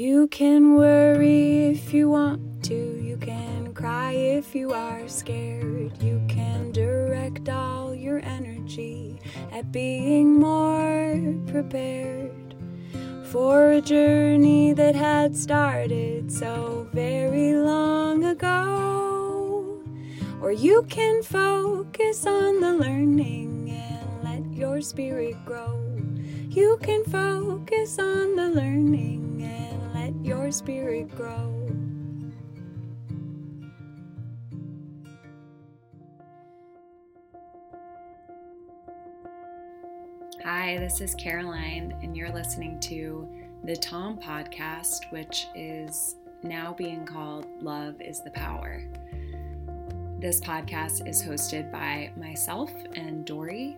You can worry if you want to, you can cry if you are scared. You can direct all your energy at being more prepared for a journey that had started so very long ago. Or you can focus on the learning and let your spirit grow. You can focus on the learning your spirit grow. Hi, this is Caroline, and you're listening to the Tom podcast, which is now being called Love is the Power. This podcast is hosted by myself and Dory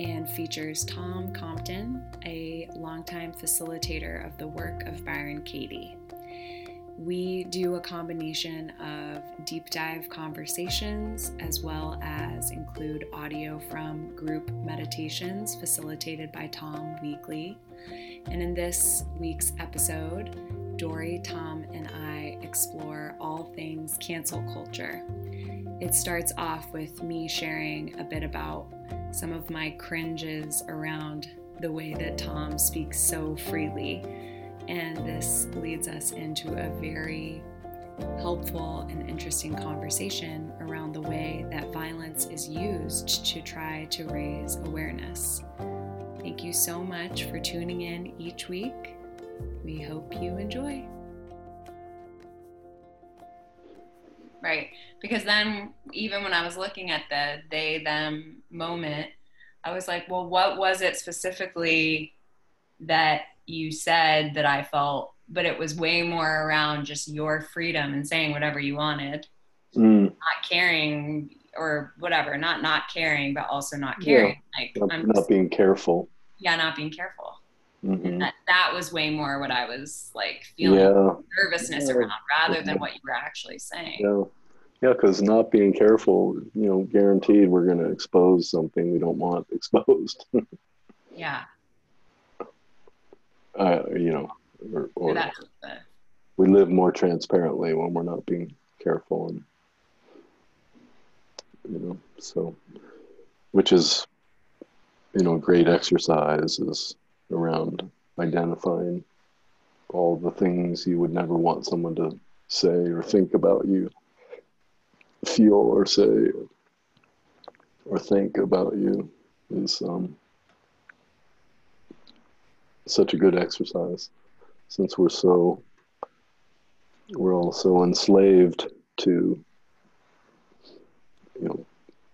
and features Tom Compton, a longtime facilitator of the work of Byron Katie. We do a combination of deep dive conversations as well as include audio from group meditations facilitated by Tom weekly. And in this week's episode, Dory, Tom, and I explore all things cancel culture. It starts off with me sharing a bit about some of my cringes around the way that Tom speaks so freely and this leads us into a very helpful and interesting conversation around the way that violence is used to try to raise awareness. Thank you so much for tuning in each week. We hope you enjoy. Right. Because then, even when I was looking at the they them moment, I was like, well, what was it specifically that you said that I felt, but it was way more around just your freedom and saying whatever you wanted, mm. not caring or whatever, not not caring, but also not caring. Yeah. Like not, I'm not being careful. Yeah, not being careful. Mm-hmm. That, that was way more what I was like feeling yeah. nervousness yeah. around rather than what you were actually saying. Yeah. Yeah, because not being careful, you know, guaranteed we're going to expose something we don't want exposed. yeah uh, you know, or, or we live more transparently when we're not being careful and you know so which is you know great exercise is around identifying all the things you would never want someone to say or think about you feel or say or think about you is um, such a good exercise since we're so we're all so enslaved to you know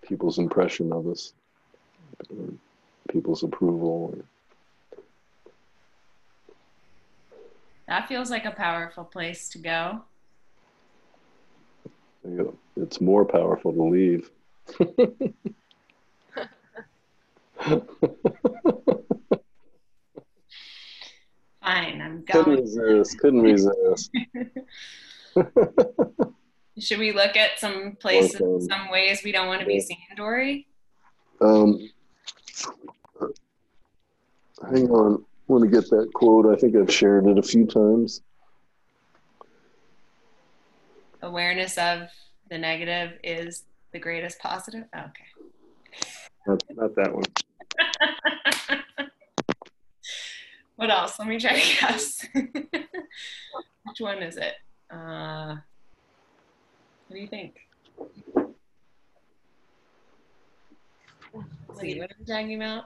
people's impression of us people's approval that feels like a powerful place to go it's more powerful to leave Fine, I'm going. Couldn't resist. Couldn't resist. Should we look at some places, okay. some ways we don't want to be seen, Dory? Um, hang on. I want to get that quote. I think I've shared it a few times. Awareness of the negative is the greatest positive. Okay. Not, not that one. What else? Let me try to guess. Which one is it? Uh, what do you think? Let's see, what are we talking about?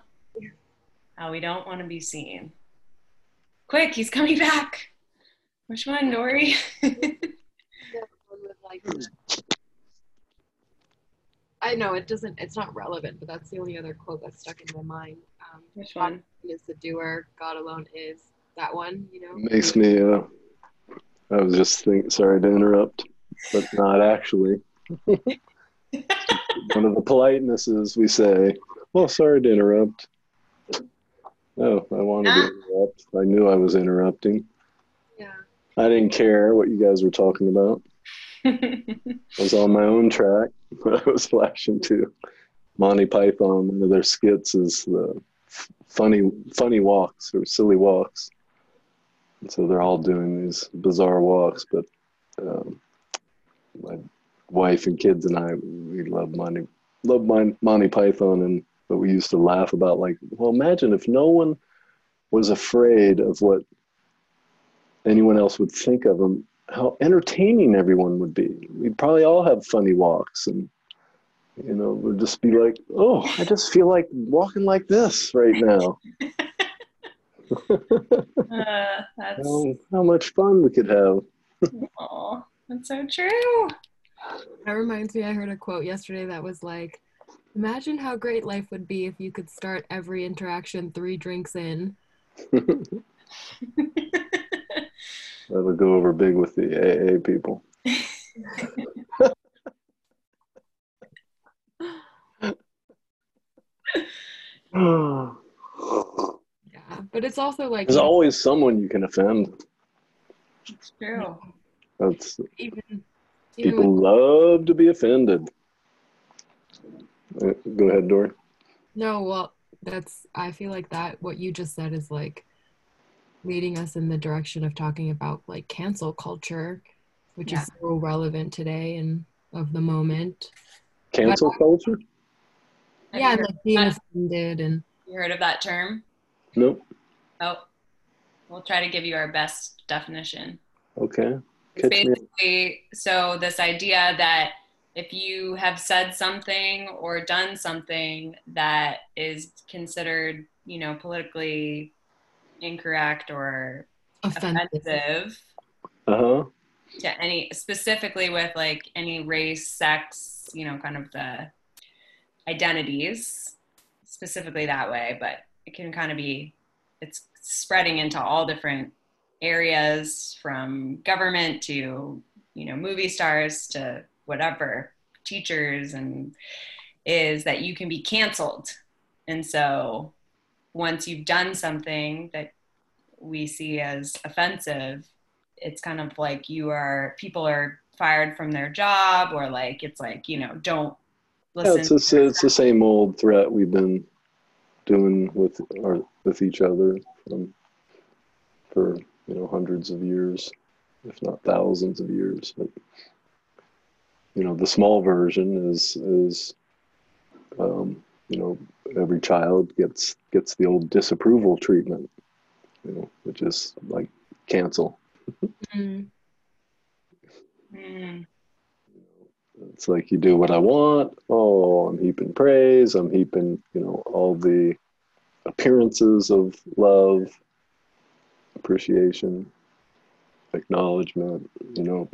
How we don't want to be seen. Quick, he's coming back. Which one, Dory? I know it doesn't. It's not relevant, but that's the only other quote that's stuck in my mind. Um, Which one? Is the doer. God alone is that one. You know. Makes me. Uh, I was just thinking. Sorry to interrupt, but not actually. one of the politenesses we say, "Well, sorry to interrupt." Oh, I wanted to interrupt. I knew I was interrupting. Yeah. I didn't care what you guys were talking about. I was on my own track. I was flashing to Monty Python. One of their skits is the funny funny walks or silly walks. so they're all doing these bizarre walks, but um, my wife and kids and I, we love Monty, love Monty Python, and but we used to laugh about like, well, imagine if no one was afraid of what anyone else would think of them, how entertaining everyone would be. We'd probably all have funny walks and you know, would just be like, oh, I just feel like walking like this right now. uh, that's how, how, much fun we could have. oh, that's so true. That reminds me, I heard a quote yesterday that was like, Imagine how great life would be if you could start every interaction three drinks in. that would go over big with the AA people. yeah, but it's also like there's always someone you can offend. It's true. That's even, even people with, love to be offended. Uh, go ahead, Dory. No, well, that's I feel like that what you just said is like leading us in the direction of talking about like cancel culture, which yeah. is so relevant today and of the moment. Cancel but, culture? yeah, and like being offended and. You heard of that term? Nope. Oh, we'll try to give you our best definition. Okay. basically, so this idea that if you have said something or done something that is considered, you know, politically incorrect or offensive, offensive uh-huh. to any specifically with like any race, sex, you know, kind of the identities specifically that way, but it can kind of be it's spreading into all different areas from government to you know movie stars to whatever teachers and is that you can be canceled and so once you've done something that we see as offensive it's kind of like you are people are fired from their job or like it's like you know don't listen. Yeah, it's, a, it's the same old threat we've been doing with our with each other from for you know hundreds of years, if not thousands of years. But you know, the small version is is um, you know every child gets gets the old disapproval treatment, you know, which is like cancel. mm. Mm. It's like you do what I want. Oh, I'm heaping praise. I'm heaping, you know, all the appearances of love, appreciation, acknowledgement, you know,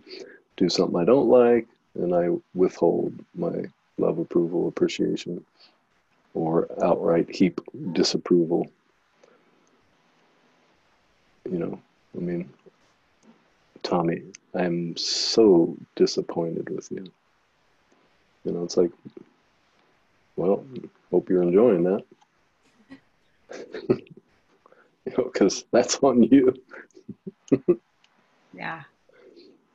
do something I don't like and I withhold my love, approval, appreciation, or outright heap disapproval. You know, I mean, Tommy, I'm so disappointed with you. You know, it's like, well, hope you're enjoying that. you know, because that's on you. yeah.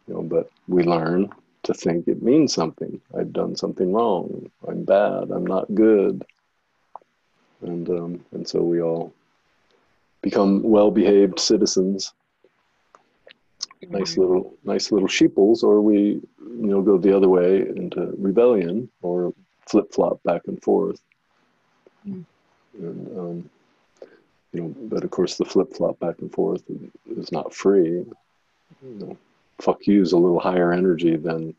You know, but we learn to think it means something. I've done something wrong. I'm bad. I'm not good. And um, and so we all become well-behaved citizens nice little nice little sheeples, or we you know go the other way into rebellion or flip flop back and forth. Mm. And um, you know, but of course the flip flop back and forth is not free. You know, fuck you is a little higher energy than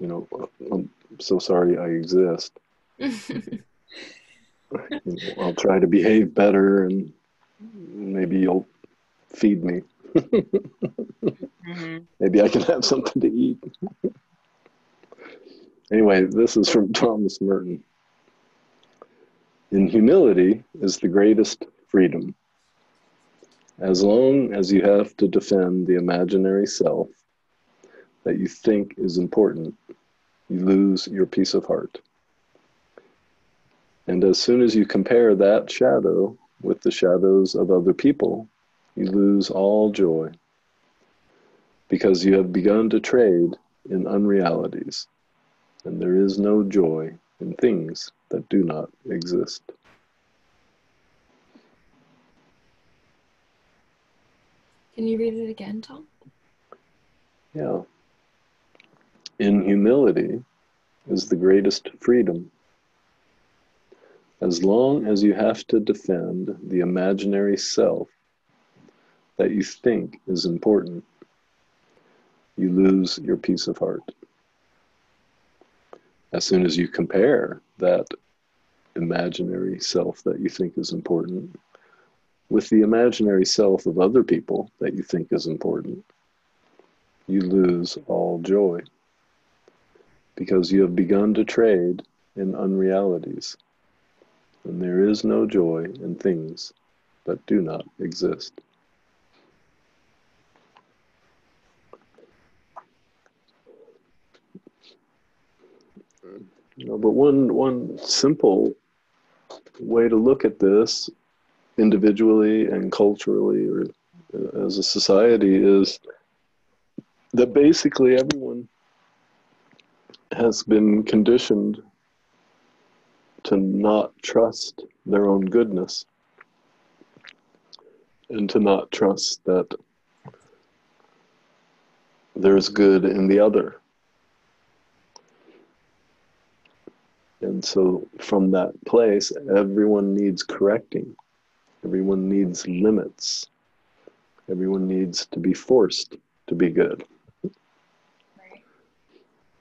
you know. I'm so sorry I exist. you know, I'll try to behave better, and maybe you'll feed me mm-hmm. Maybe I can have something to eat. anyway, this is from Thomas Merton. In humility is the greatest freedom. As long as you have to defend the imaginary self that you think is important, you lose your peace of heart. And as soon as you compare that shadow with the shadows of other people, you lose all joy because you have begun to trade in unrealities, and there is no joy in things that do not exist. Can you read it again, Tom? Yeah. In humility is the greatest freedom. As long as you have to defend the imaginary self that you think is important, you lose your peace of heart. As soon as you compare that imaginary self that you think is important with the imaginary self of other people that you think is important, you lose all joy because you have begun to trade in unrealities. And there is no joy in things that do not exist. But one one simple way to look at this individually and culturally or uh, as a society is that basically everyone has been conditioned to not trust their own goodness and to not trust that there's good in the other. And so, from that place, everyone needs correcting. Everyone needs limits. Everyone needs to be forced to be good.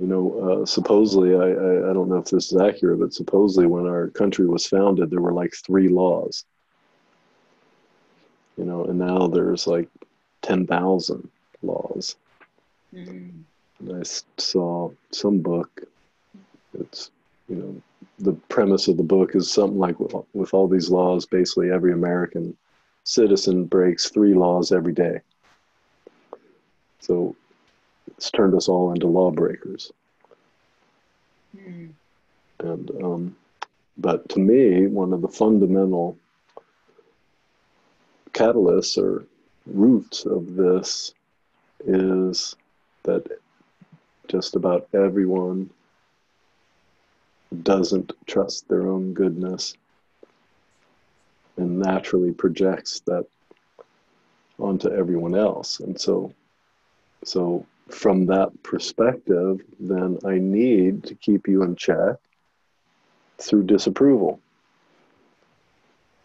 You know, uh, supposedly, I, I, I don't know if this is accurate, but supposedly when our country was founded, there were like three laws. You know, and now there's like 10,000 laws. Mm. And I saw some book, it's you know, the premise of the book is something like with, with all these laws, basically every American citizen breaks three laws every day. So it's turned us all into lawbreakers. Mm. And um, but to me, one of the fundamental catalysts or roots of this is that just about everyone doesn't trust their own goodness and naturally projects that onto everyone else. And so, so from that perspective, then I need to keep you in check through disapproval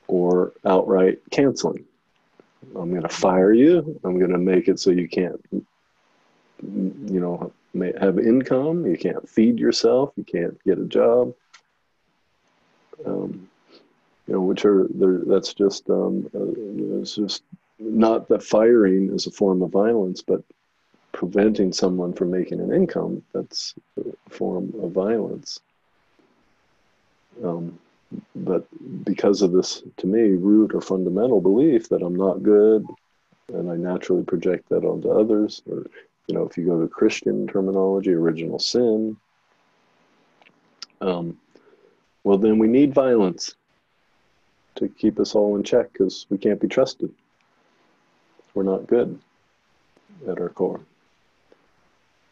or outright canceling. I'm going to fire you. I'm going to make it so you can't, you know, have income, you can't feed yourself, you can't get a job. Um, you know, which are that's just um, uh, it's just not that firing is a form of violence, but preventing someone from making an income that's a form of violence. Um, but because of this, to me, root or fundamental belief that I'm not good, and I naturally project that onto others, or you know, if you go to Christian terminology, original sin, um, well, then we need violence to keep us all in check because we can't be trusted. We're not good at our core.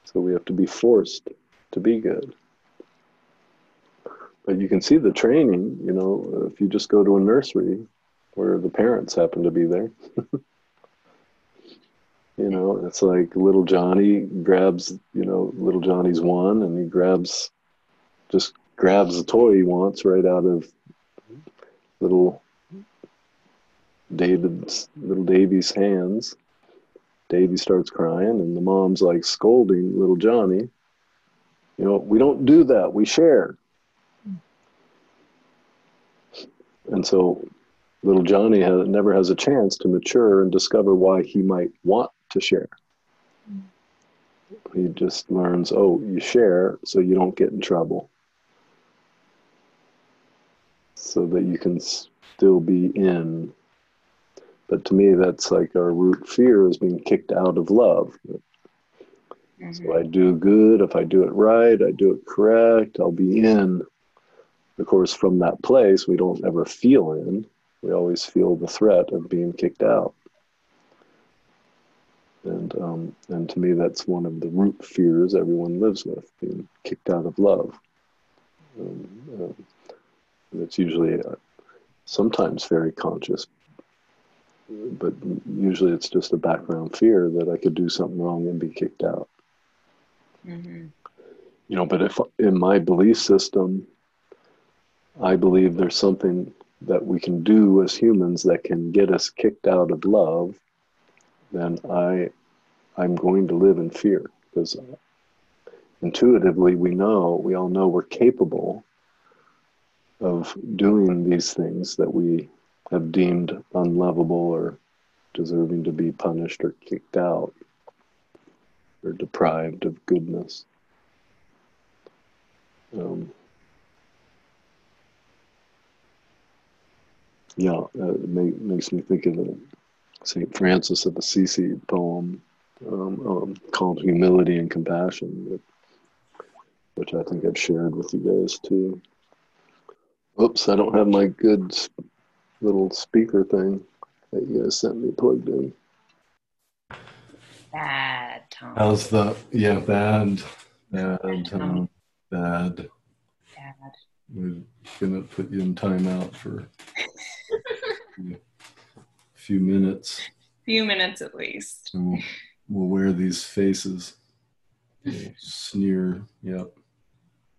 So we have to be forced to be good. But you can see the training, you know, if you just go to a nursery where the parents happen to be there. You know, it's like little Johnny grabs, you know, little Johnny's one and he grabs, just grabs the toy he wants right out of little David's, little Davy's hands. Davy starts crying and the mom's like scolding little Johnny. You know, we don't do that, we share. And so little Johnny has, never has a chance to mature and discover why he might want to share. He just learns, oh, you share so you don't get in trouble. So that you can still be in. But to me, that's like our root fear is being kicked out of love. Mm-hmm. So I do good. If I do it right, I do it correct, I'll be in. Of course, from that place, we don't ever feel in. We always feel the threat of being kicked out and um, and to me that's one of the root fears everyone lives with being kicked out of love um, uh, it's usually uh, sometimes very conscious but usually it's just a background fear that I could do something wrong and be kicked out. Mm-hmm. You know, but if in my belief system, I believe there's something that we can do as humans that can get us kicked out of love, then I, I'm going to live in fear because intuitively we know, we all know we're capable of doing these things that we have deemed unlovable or deserving to be punished or kicked out or deprived of goodness. Um, yeah, uh, it make, makes me think of the St. Francis of Assisi poem um, um, called Humility and Compassion, which I think I've shared with you guys too. Oops, I don't have my good little speaker thing that you guys sent me plugged in. Bad, Tom. How's the, yeah, bad, bad, Bad, um, bad. Bad. We're gonna put you in timeout for a few minutes. Few minutes at least. And we'll, we'll wear these faces. We'll sneer. Yep.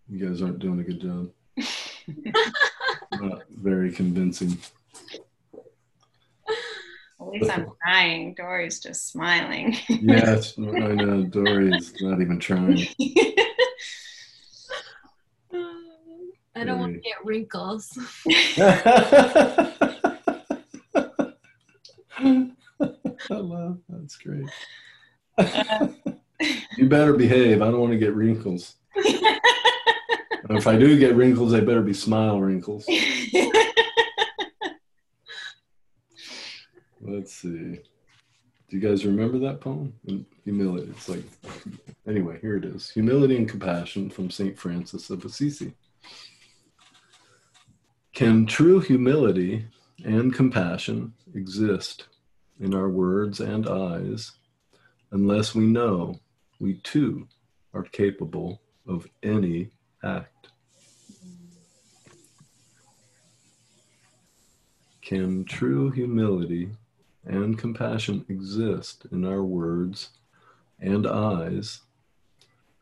You guys aren't doing a good job. Not very convincing. At least I'm trying. Dory's just smiling. Yes, I know. Dory's not even trying. I don't want to get wrinkles. Hello, that's great. you better behave. I don't want to get wrinkles. If I do get wrinkles, they better be smile wrinkles. Let's see. Do you guys remember that poem? Humility. It's like, anyway, here it is Humility and Compassion from St. Francis of Assisi. Can true humility and compassion exist in our words and eyes unless we know we too are capable of any act? Can true humility and compassion exist in our words and eyes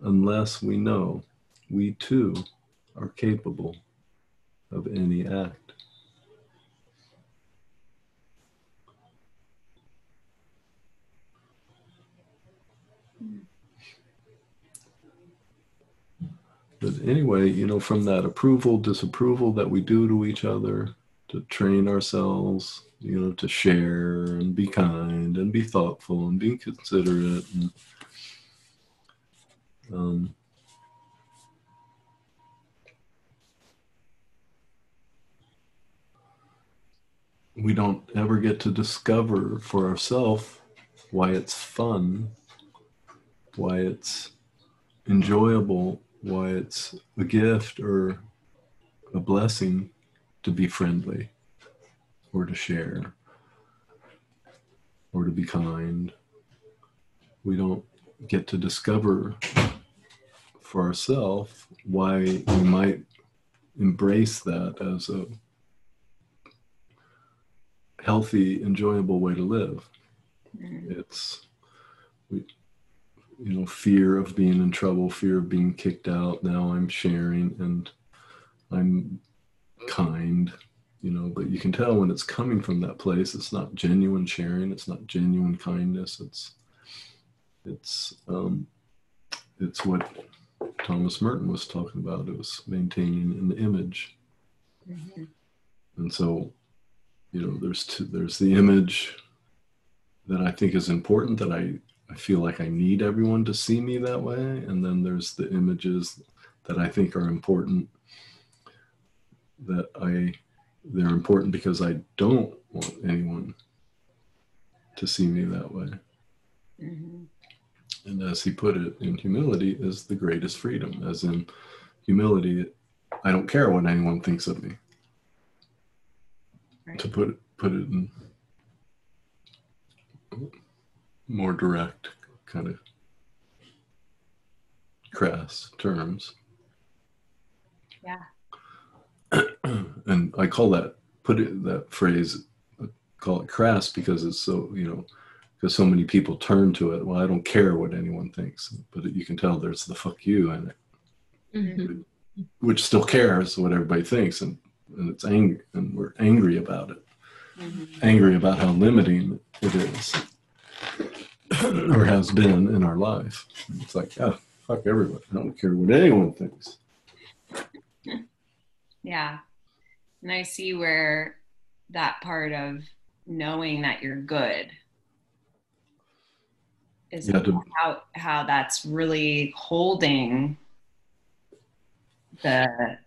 unless we know we too are capable of any act. But anyway, you know, from that approval, disapproval that we do to each other, to train ourselves, you know, to share and be kind and be thoughtful and be considerate and um, we don't ever get to discover for ourselves why it's fun, why it's enjoyable, why it's a gift or a blessing to be friendly or to share or to be kind. We don't get to discover for ourselves why we might embrace that as a healthy, enjoyable way to live. Mm-hmm. It's, we, you know, fear of being in trouble, fear of being kicked out. Now I'm sharing and I'm kind, you know, but you can tell when it's coming from that place, it's not genuine sharing, it's not genuine kindness. It's, it's, um, it's what Thomas Merton was talking about. It was maintaining an image. Mm-hmm. And so you know there's two, there's the image that i think is important that i i feel like i need everyone to see me that way and then there's the images that i think are important that i they're important because i don't want anyone to see me that way Mm-hmm. and as he put it in humility is the greatest freedom as in humility i don't care what anyone thinks of me Right. to put it, put it in more direct kind of crass terms Yeah. and i call that put it that phrase call it crass because it's so you know because so many people turn to it. Well, I don't care what anyone thinks, but you can tell there's the fuck you in it, Mhm. which still cares what everybody thinks, and and it's angry, and we're angry about it, Mhm. angry about how limiting it is, or has been in our life. It's like, oh, fuck everyone. I don't care what anyone thinks. Yeah. And I see where that part of knowing that you're good is Yeah, to- how how that's really holding the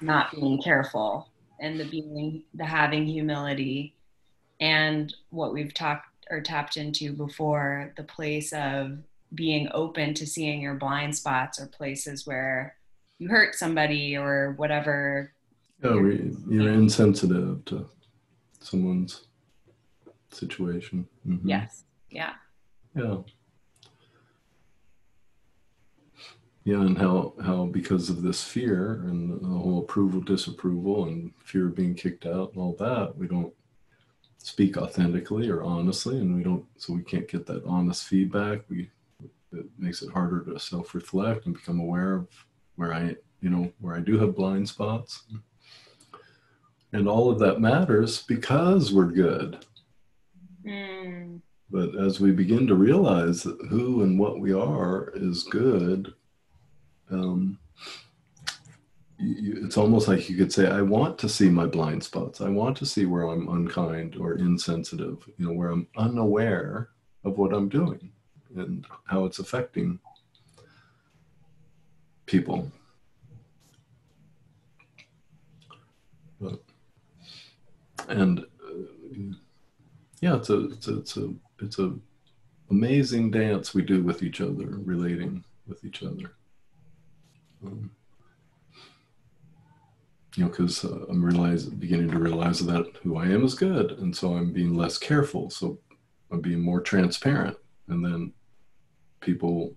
not being careful and the being the having humility and what we've talked or tapped into before the place of being open to seeing your blind spots or places where you hurt somebody or whatever Yeah, we, you're insensitive to someone's situation. Mhm. yes yeah Yeah. Yeah, and how how because of this fear and the whole approval, disapproval, and fear of being kicked out and all that, we don't speak authentically or honestly, and we don't, so we can't get that honest feedback. We it makes it harder to self-reflect and become aware of where I, you know, where I do have blind spots. And all of that matters because we're good. Mm, But as we begin to realize that who and what we are is good, um, you, it's almost like you could say, I want to see my blind spots. I want to see where I'm unkind or insensitive, you know, where I'm unaware of what I'm doing and how it's affecting people. But, and uh, yeah, it's a it's a it's a it's a amazing dance we do with each other, relating with each other. Um, you know, because uh, I'm realize beginning to realize that who I am is good, and so I'm being less careful. So I'm being more transparent, and then people,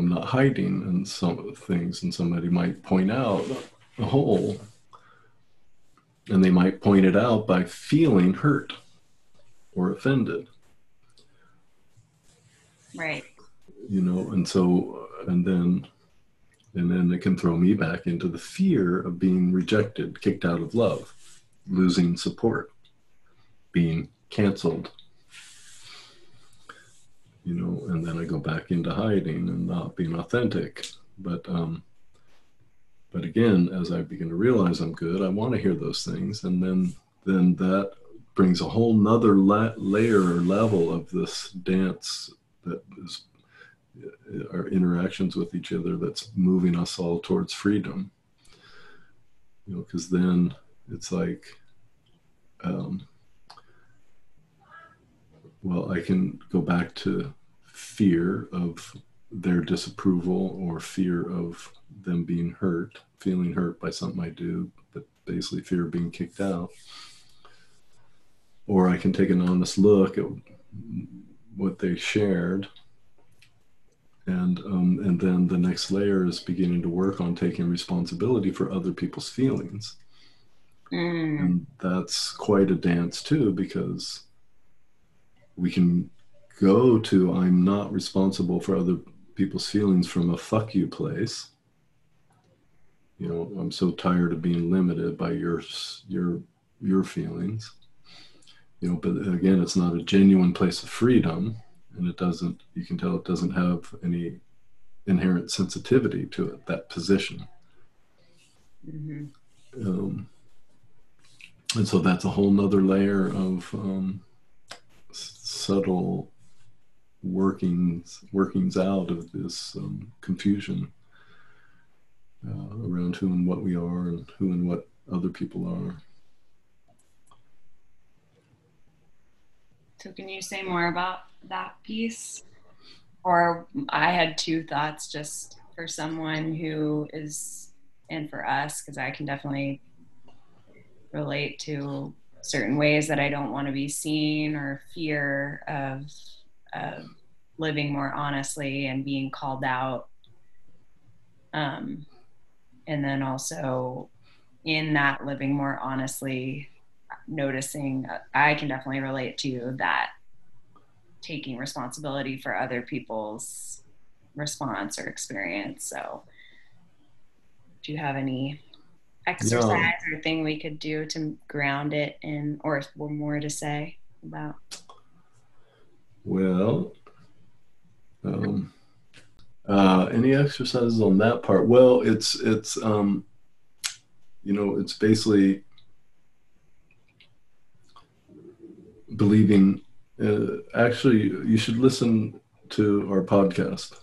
I'm not hiding in some things, and somebody might point out a hole, and they might point it out by feeling hurt or offended. Right. You know and so and then and then it can throw me back into the fear of being rejected kicked out of love losing support being canceled you know and then i go back into hiding and not being authentic. But um but again as i begin to realize i'm good i want to hear those things. And then then that brings a whole nother la- layer or level of this dance that is our interactions with each other that's moving us all towards freedom. You know because then it's like um, well i can go back to fear of their disapproval or fear of them being hurt feeling hurt by something i do but basically fear of being kicked out. Or i can take an honest look at what they shared. And um, and then the next layer is beginning to work on taking responsibility for other people's feelings. Mm, and that's quite a dance too because we can go to i'm not responsible for other people's feelings from a fuck you place. You know i'm so tired of being limited by your your your feelings. You know but again it's not a genuine place of freedom and it doesn't you can tell it doesn't have any inherent sensitivity to it that position. Mhm. um, and so that's a whole nother layer of um, subtle workings workings out of this um, confusion uh, around who and what we are and who and what other people are So, can you say more about that piece? Or I had two thoughts just for someone who is, and for us, because I can definitely relate to certain ways that I don't want to be seen or fear of, of living more honestly and being called out. Um, and then also in that living more honestly, noticing i can definitely relate to that taking responsibility for other people's response or experience so do you have any exercise no. or thing we could do to ground it in or more to say about well um, uh, any exercises on that part well it's it's um, you know it's basically believing uh, actually you should listen to our podcast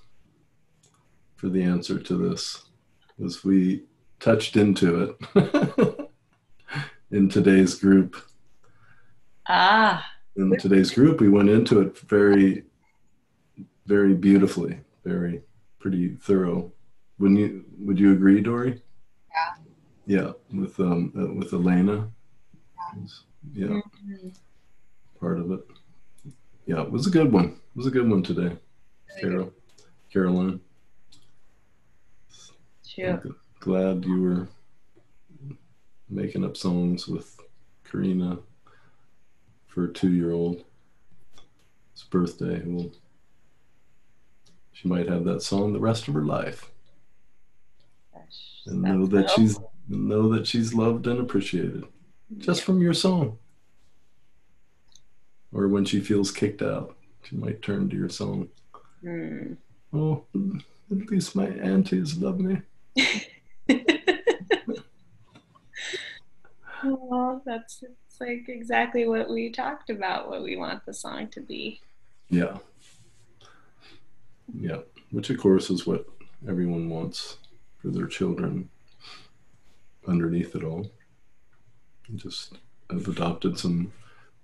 for the answer to this as we touched into it in today's group. Ah. In today's group, we went into it very, very beautifully, very pretty thorough. Wouldn't you? Would you agree, Dory? Yeah. Yeah, with um uh, with Elena. Yeah. Mm-hmm. Part of it. Yeah, it was a good one. It was a good one today, Carol, Caroline. Sure glad you were making up songs with Karina for a two year old. It's birthday. Well, she might have that song the rest of her life. and know that she's know that she's loved and appreciated just from your song. Or when she feels kicked out, she might turn to your song. Mm. Oh, at least my aunties love me. oh, that's it's like exactly what we talked about, what we want the song to be. Yeah. Yeah. Which, of course, is what everyone wants for their children underneath it all. Just have adopted some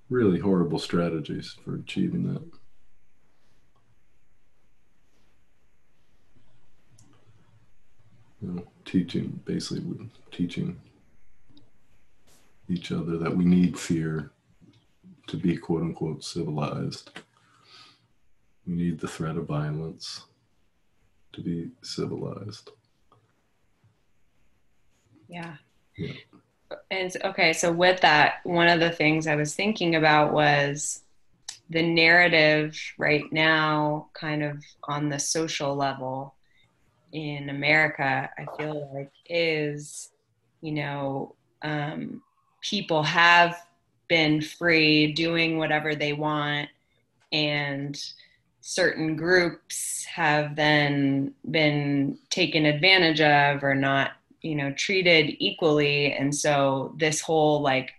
really horrible strategies for achieving that. You know, teaching, basically, teaching each other that we need fear to be quote unquote civilized. We need the threat of violence to be civilized. Yeah. yeah. And okay, so with that, one of the things I was thinking about was the narrative right now, kind of on the social level in America, I feel like is, you know, um, people have been free doing whatever they want and certain groups have then been taken advantage of or not you know treated equally. And so this whole like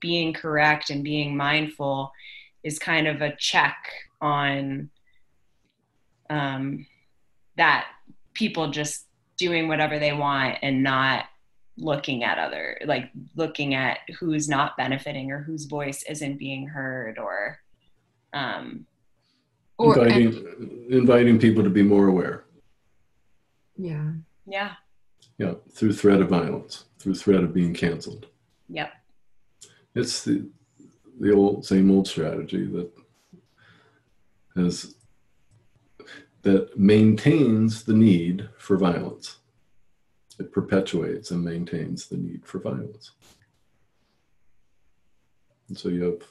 being correct and being mindful is kind of a check on um, that people just doing whatever they want and not looking at other like looking at who's not benefiting or whose voice isn't being heard or um or inviting and, inviting people to be more aware. Yeah. Yeah. Yeah through threat of violence through threat of being canceled. Yep. It's the the old same old strategy that has that maintains the need for violence it perpetuates and maintains the need for violence. And so you have,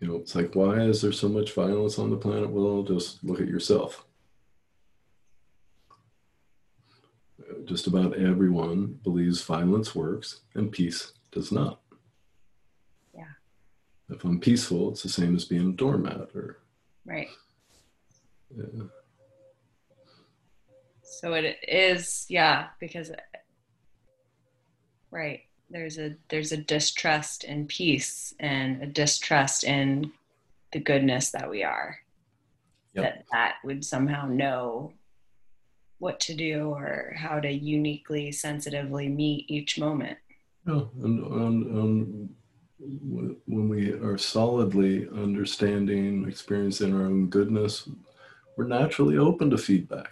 you know, it's like, why is there so much violence on the planet? Well, just look at yourself. Just about everyone believes violence works and peace does not. Yeah. If I'm peaceful, it's the same as being a doormat or. Right. Yeah. So it is, yeah, because right there's a there's a distrust in peace and a distrust in the goodness that we are. Yep. That that would somehow know what to do or how to uniquely sensitively meet each moment. Yeah, and, and, and when we are solidly understanding, experiencing our own goodness, we're naturally open to feedback.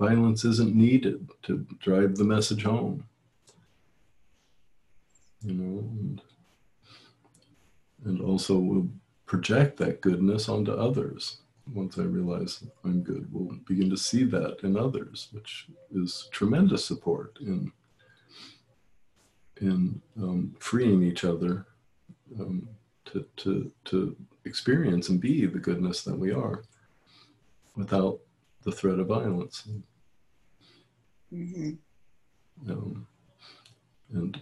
Violence isn't needed to drive the message home. You know, and, and also we'll project that goodness onto others. Once I realize I'm good, we'll begin to see that in others, which is tremendous support in in um, freeing each other um, to, to, to experience and be the goodness that we are without the threat of violence. Mm-hmm. Um, and,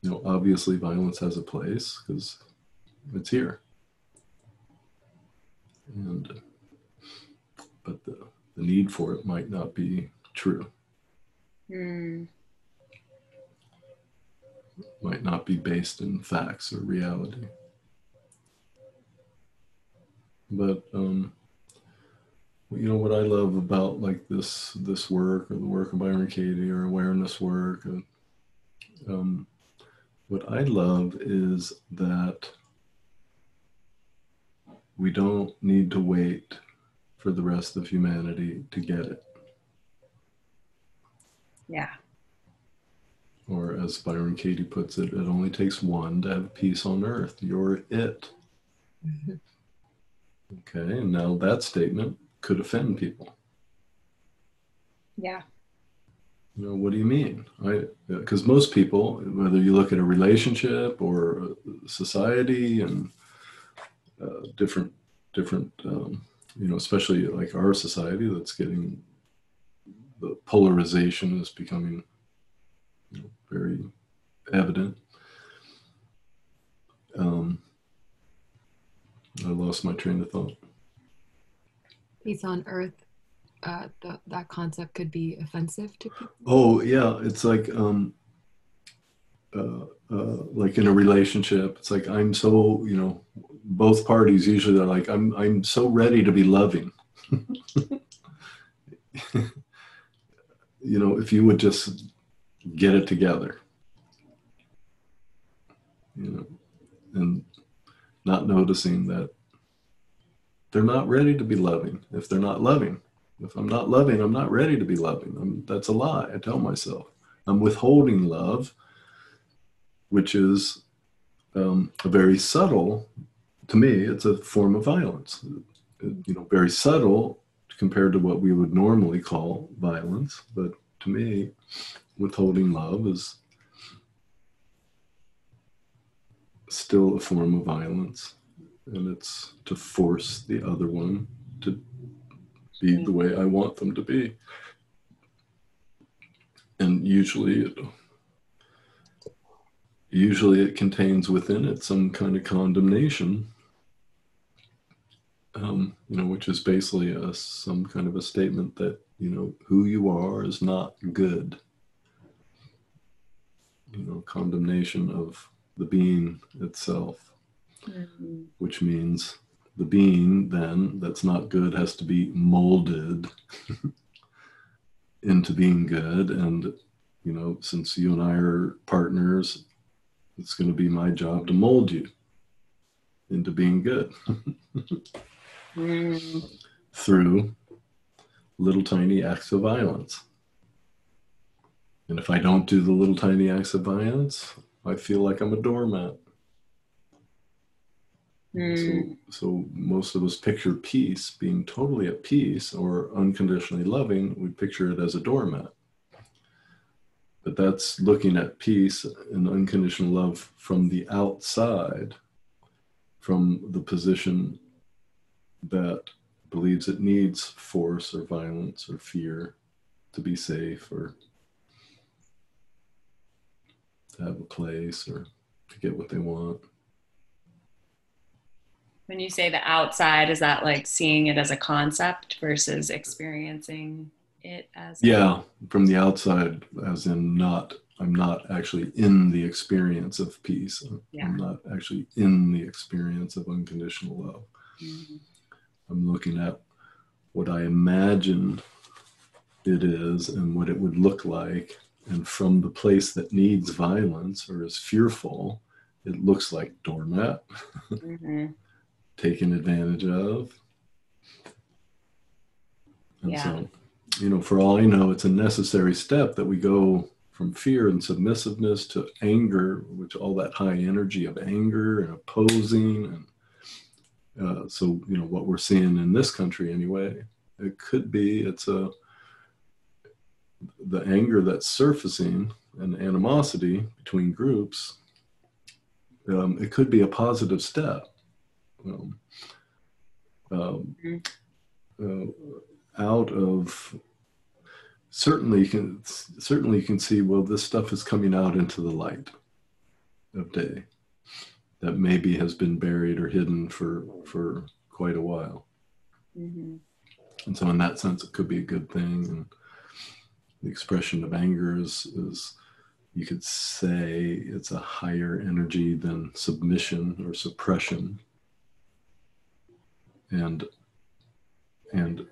you know, obviously violence has a place because it's here. And, but the, the need for it might not be true. Mm. Might not be based in facts or reality. But um, you know what I love about like this this work or the work of Byron Katie or awareness work. And, um, what I love is that we don't need to wait for the rest of humanity to get it. Yeah. Or as Byron Katie puts it, it only takes one to have peace on earth. You're it. Okay, and now that statement could offend people. Yeah. You know, what do you mean? Because most people, whether you look at a relationship or society and uh, different, different, um, you know, especially like our society that's getting the polarization is becoming you know, very evident. Um, I lost my train of thought. Peace on earth. Uh, the, that concept could be offensive to people. Oh yeah, it's like um, uh, uh, like in a relationship. It's like I'm so you know, both parties usually they're like I'm I'm so ready to be loving. you know, if you would just get it together, you know, and not noticing that they're not ready to be loving. If they're not loving, if I'm not loving, I'm not ready to be loving. I'm, that's a lie. I tell myself I'm withholding love, which is um, a very subtle. To me, it's a form of violence. You know, very subtle compared to what we would normally call violence. But to me, withholding love is still a form of violence. And it's to force the other one to be the way I want them to be. And usually it usually it contains within it some kind of condemnation um, you know, which is basically a, some kind of a statement that, you know, who you are is not good. You know, condemnation of the being itself, mm-hmm. which means the being then that's not good has to be molded into being good. And, you know, since you and I are partners, it's going to be my job to mold you into being good. mm. through little tiny acts of violence. And if I don't do the little tiny acts of violence, I feel like I'm a doormat. Mm. So, so most of us picture peace being totally at peace or unconditionally loving. We picture it as a doormat. But that's looking at peace and unconditional love from the outside, from the position that believes it needs force or violence or fear to be safe or to have a place or to get what they want. When you say the outside, is that like seeing it as a concept versus experiencing it as? Yeah, from the outside, as in not, I'm not actually in the experience of peace. Yeah. I'm not actually in the experience of unconditional love. Mm-hmm. I'm looking at what I imagine it is and what it would look like. And from the place that needs violence or is fearful, it looks like doormat, mm-hmm. Taken advantage of. And yeah. so, you know, for all I know, it's a necessary step that we go from fear and submissiveness to anger, which all that high energy of anger and opposing and uh, so you know what we're seeing in this country anyway. It could be it's a the anger that's surfacing and animosity between groups, um, it could be a positive step. Um, um, uh, out of certainly you can certainly you can see well this stuff is coming out into the light of day that maybe has been buried or hidden for for quite a while. Mm-hmm. and so in that sense it could be a good thing. And the expression of anger is is you could say it's a higher energy than submission or suppression and and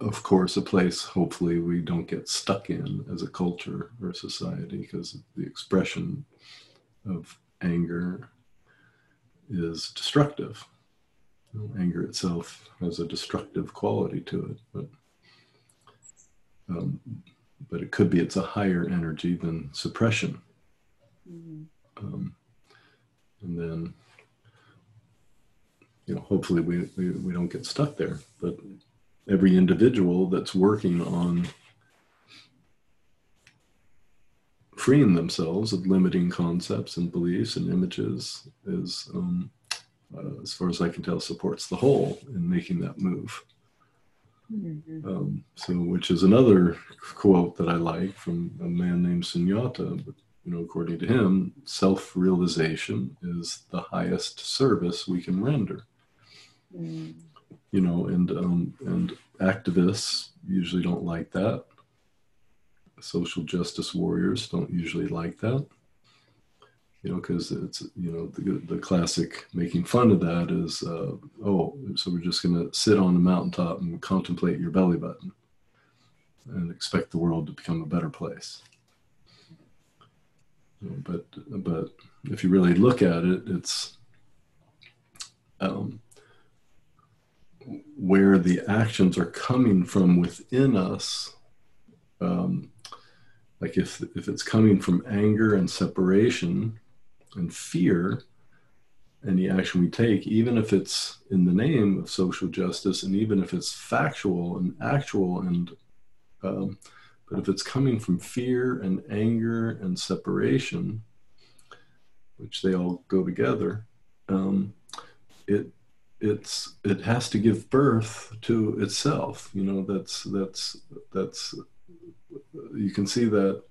of course, a place hopefully we don't get stuck in as a culture or society because the expression of anger is destructive. Anger itself has a destructive quality to it, but um, but it could be it's a higher energy than suppression. Mm-hmm. Um, and then, you know, hopefully we, we, we don't get stuck there. But every individual that's working on freeing themselves of limiting concepts and beliefs and images is, um, uh, as far as I can tell, supports the whole in making that move. Mm-hmm. Um, so, which is another quote that I like from a man named Sunyata. But, you know, according to him, self-realization is the highest service we can render. Mm you know, and um, and activists usually don't like that. Social justice warriors don't usually like that, you know, because it's you know the the classic making fun of that is uh, oh, so we're just going to sit on the mountaintop and contemplate your belly button and expect the world to become a better place. You know, but but if you really look at it, it's um, where the actions are coming from within us um, like if if it's coming from anger and separation and fear any action we take even if it's in the name of social justice and even if it's factual and actual and um, but if it's coming from fear and anger and separation which they all go together um, it it's it has to give birth to itself you know that's that's that's you can see that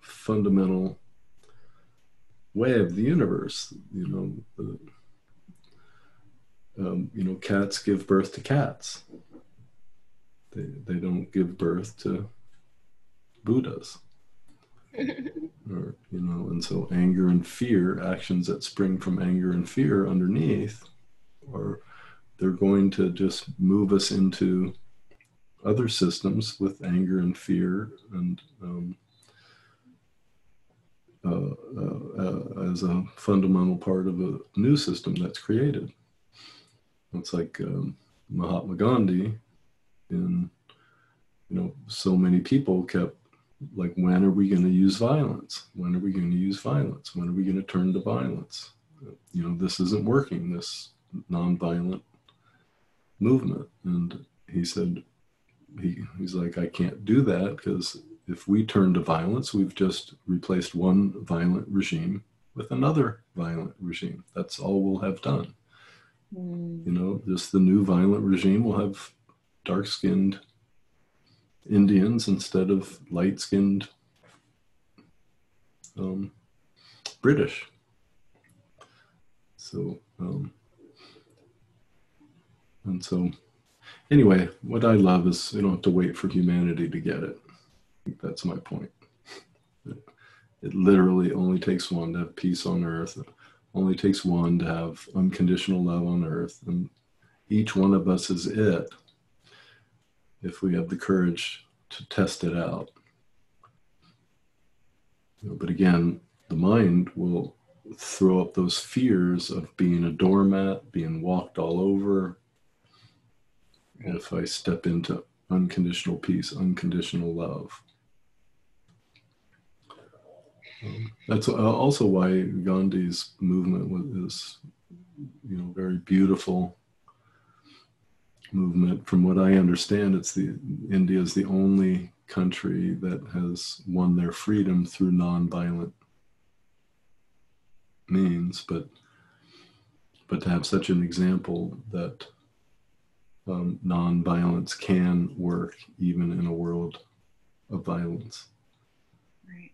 fundamental way of the universe you know the, um, you know cats give birth to cats. They they don't give birth to buddhas. Or you know and so anger and fear actions that spring from anger and fear underneath or they're going to just move us into other systems with anger and fear and um, uh, uh, uh, as a fundamental part of a new system that's created. It's like um, Mahatma Gandhi, in you know, so many people kept like, when are we going to use violence? When are we going to use violence? When are we going to turn to violence? You know, this isn't working. This nonviolent movement. And he said, he, he's like, I can't do that because if we turn to violence, we've just replaced one violent regime with another violent regime. That's all we'll have done. Mm. You know, just the new violent regime will have dark skinned Indians instead of light skinned um, British. So, um, and so, anyway, what I love is you don't have to wait for humanity to get it. that's my point. It literally only takes one to have peace on earth. It only takes one to have unconditional love on earth. And each one of us is it if we have the courage to test it out. But again, the mind will throw up those fears of being a doormat, being walked all over, if I step into unconditional peace, unconditional love. Um, that's also why Gandhi's movement was you know, very beautiful movement. From what I understand, it's the India is the only country that has won their freedom through nonviolent means, but but to have such an example that um, nonviolence can work even in a world of violence. Right.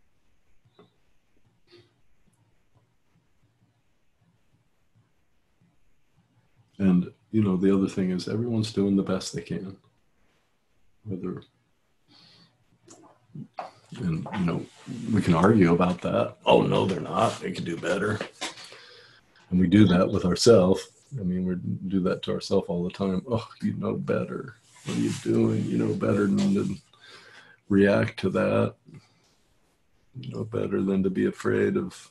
And you know, the other thing is everyone's doing the best they can. Whether and you know, we can argue about that. Oh no, they're not. They can do better. And we do that with ourselves. I mean, we do that to ourselves all the time. Oh, you know better. What are you doing? You know better than to react to that. You know better than to be afraid of.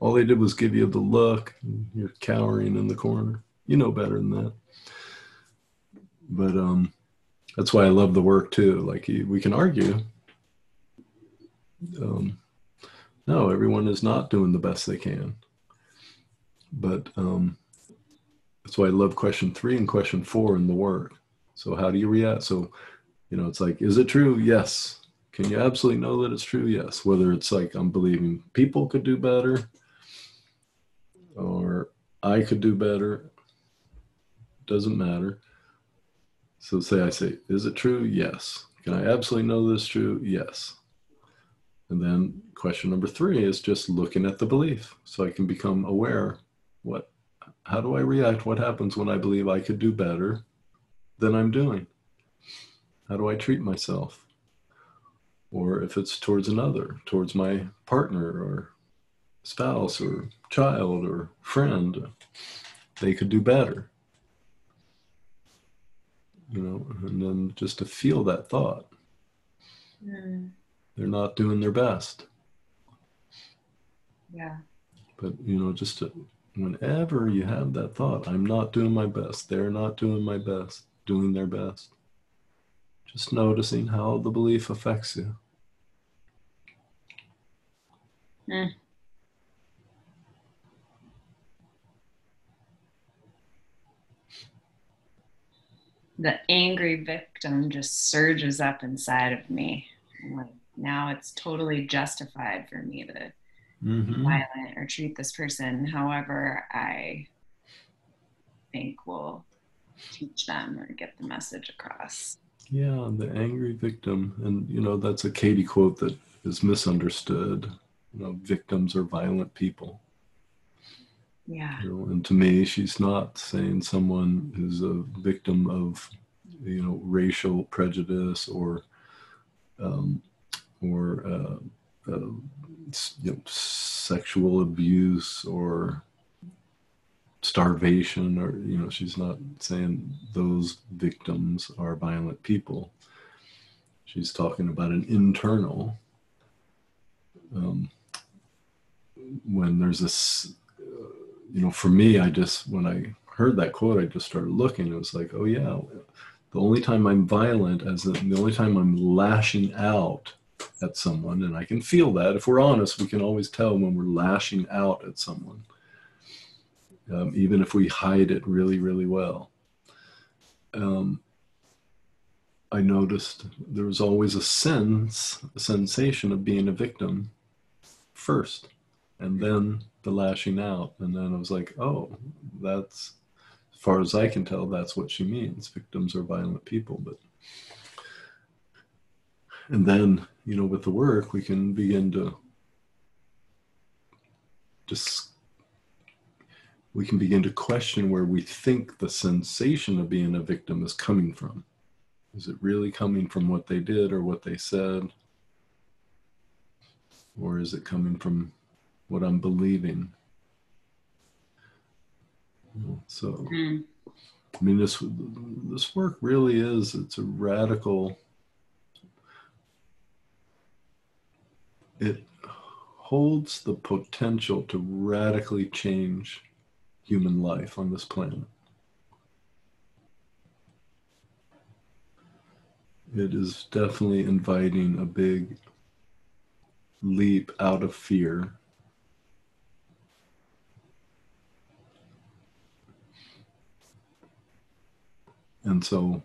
All they did was give you the look. And you're cowering in the corner. You know better than that. But um, that's why I love the work too. Like we can argue. Um, no, everyone is not doing the best they can. But um, that's why I love question three and question four in the work. So how do you react? So, you know, it's like, is it true? Yes. Can you absolutely know that it's true? Yes. Whether it's like I'm believing people could do better or I could do better, doesn't matter. So say I say, is it true? Yes. Can I absolutely know this true? Yes. And then question number three is just looking at the belief so I can become aware what how do I react? What happens when I believe I could do better than I'm doing? How do I treat myself? Or if it's towards another, towards my partner or spouse or child or friend, they could do better. You know, and then just to feel that thought. Mm. They're not doing their best. Yeah. But, you know, just to whenever you have that thought, I'm not doing my best, they're not doing my best, doing their best, just noticing how the belief affects you. Mm. The angry victim just surges up inside of me. Like now it's totally justified for me to mm-hmm. violent or treat this person however I think will teach them or get the message across. Yeah, the angry victim. And, you know, that's a Katie quote that is misunderstood. You know, victims are violent people. Yeah. You know, and to me, she's not saying someone who's a victim of, you know, racial prejudice or, um, or uh, uh, you know, sexual abuse or starvation or you know she's not saying those victims are violent people. She's talking about an internal um, when there's this uh, you know for me i just when i heard that quote i just started looking. It was like oh yeah the only time i'm violent as the only time i'm lashing out at someone. And I can feel that. If we're honest, we can always tell when we're lashing out at someone, um, even if we hide it really, really well. Um, I noticed there was always a sense, a sensation of being a victim first, and then the lashing out. And then I was like, oh, that's, as far as I can tell, that's what she means. Victims are violent people, but and then you know with the work we can begin to just we can begin to question where we think the sensation of being a victim is coming from. Is it really coming from what they did or what they said? Or is it coming from what i'm believing? So mm. i mean this this work really is it's a radical it holds the potential to radically change human life on this planet. It is definitely inviting a big leap out of fear. And so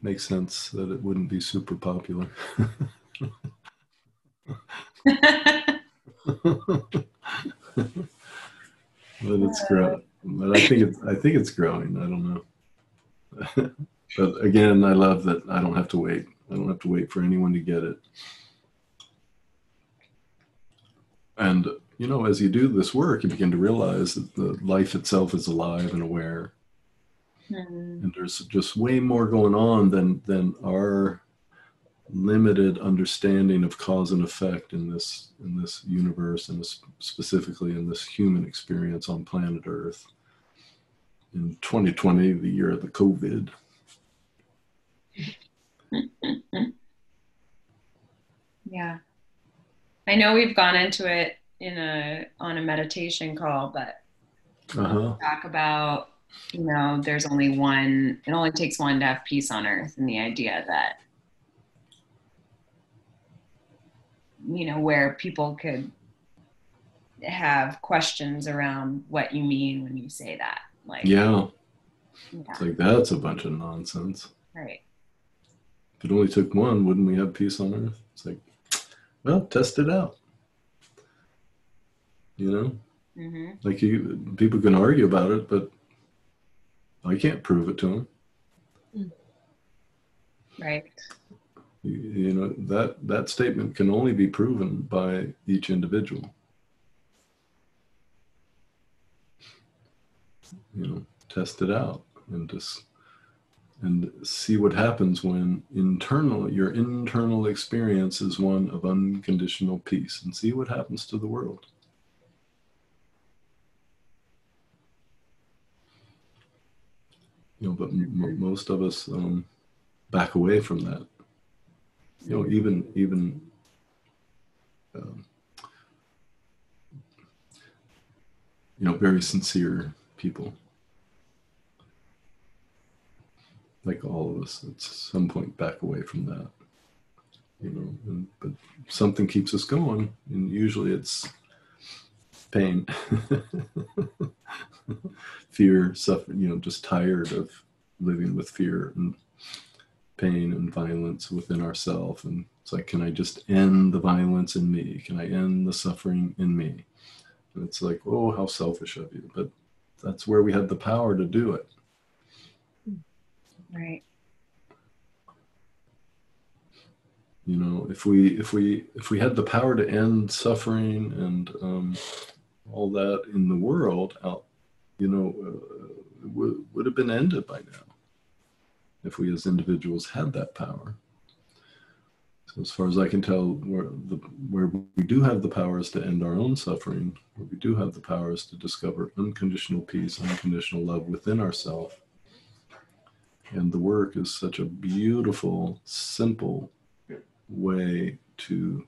makes sense that it wouldn't be super popular. but it's growing. But I think it's I think it's growing. I don't know. but again, I love that I don't have to wait. I don't have to wait for anyone to get it. And you know, as you do this work, you begin to realize that the life itself is alive and aware. Mm. And there's just way more going on than than our limited understanding of cause and effect in this in this universe and specifically in this human experience on planet Earth. In 2020, the year of the COVID. yeah. I know we've gone into it in a on a meditation call, but uh-huh. talk about you know there's only one. It only takes one to have peace on earth, and the idea that you know where people could have questions around what you mean when you say that. Like yeah, yeah. it's like that's a bunch of nonsense. Right. If it only took one, wouldn't we have peace on earth? It's like, well, test it out you know mm-hmm. like you people can argue about it but i can't prove it to them right you, know that that statement can only be proven by each individual you know test it out and just and see what happens when internal your internal experience is one of unconditional peace and see what happens to the world you know, but m- most of us um, back away from that. You know, even even um, you know, very sincere people, like all of us, at some point back away from that. You know, and, but something keeps us going, and usually it's pain. fear, suffering, you know, just tired of living with fear and pain and violence within ourselves. And it's like, can I just end the violence in me? Can I end the suffering in me? And it's like, oh, how selfish of you. But that's where we have the power to do it. Right. You know, if we if we if we had the power to end suffering and um, all that in the world out you know, uh, would, would have been ended by now if we as individuals had that power. So as far as I can tell, where, the, where we do have the powers to end our own suffering, where we do have the powers to discover unconditional peace, unconditional love within ourselves. And the work is such a beautiful, simple way to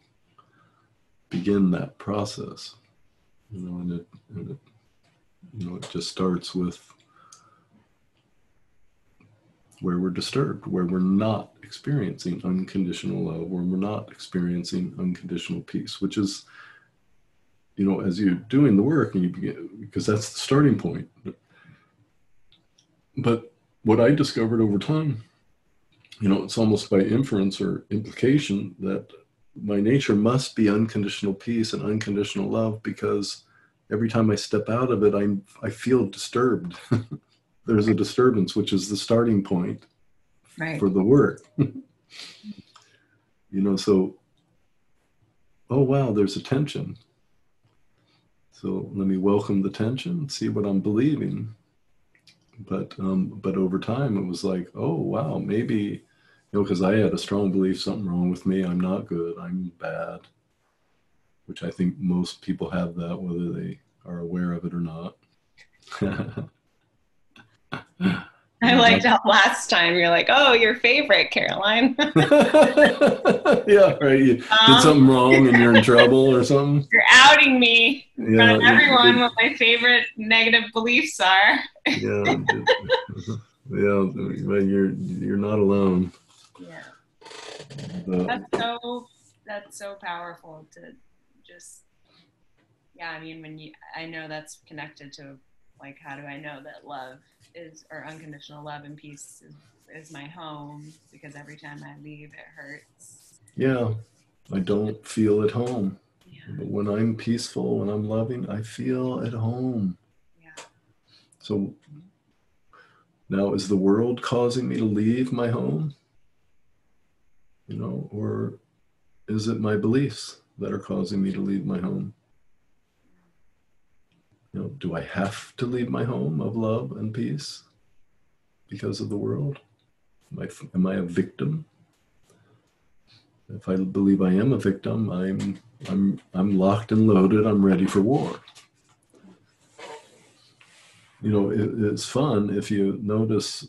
begin that process. You know, and it, and it you know, it just starts with where we're disturbed, where we're not experiencing unconditional love, where we're not experiencing unconditional peace, which is, you know, as you're doing the work and you begin, because that's the starting point. But what I discovered over time, you know, it's almost by inference or implication that my nature must be unconditional peace and unconditional love because every time I step out of it, I'm, I feel disturbed. There's a disturbance, which is the starting point right. for the work. you know, so oh wow, there's a tension. So let me welcome the tension, see what I'm believing. But um, but over time, it was like, oh wow, maybe you know, because I had a strong belief something wrong with me. I'm not good. I'm bad which I think most people have that, whether they are aware of it or not. I liked how last time you're like, "Oh, your favorite, Caroline." yeah, right. You um, did something wrong and you're in trouble or something. You're outing me in front of everyone what my favorite negative beliefs are. yeah, yeah, but you're you're not alone. Yeah, that's so that's so powerful to just yeah i mean when you i know that's connected to like how do i know that love is or unconditional love and peace is is my home because every time I leave, it hurts. Yeah, I don't feel at home. Yeah. But when I'm peaceful, when I'm loving, I feel at home. Yeah. So now is the world causing me to leave my home? You know, or is it my beliefs that are causing me to leave my home? You know, do I have to leave my home of love and peace because of the world? Am I, am I a victim? If I believe I am a victim, I'm I'm I'm locked and loaded. I'm ready for war. You know, it, it's fun if you notice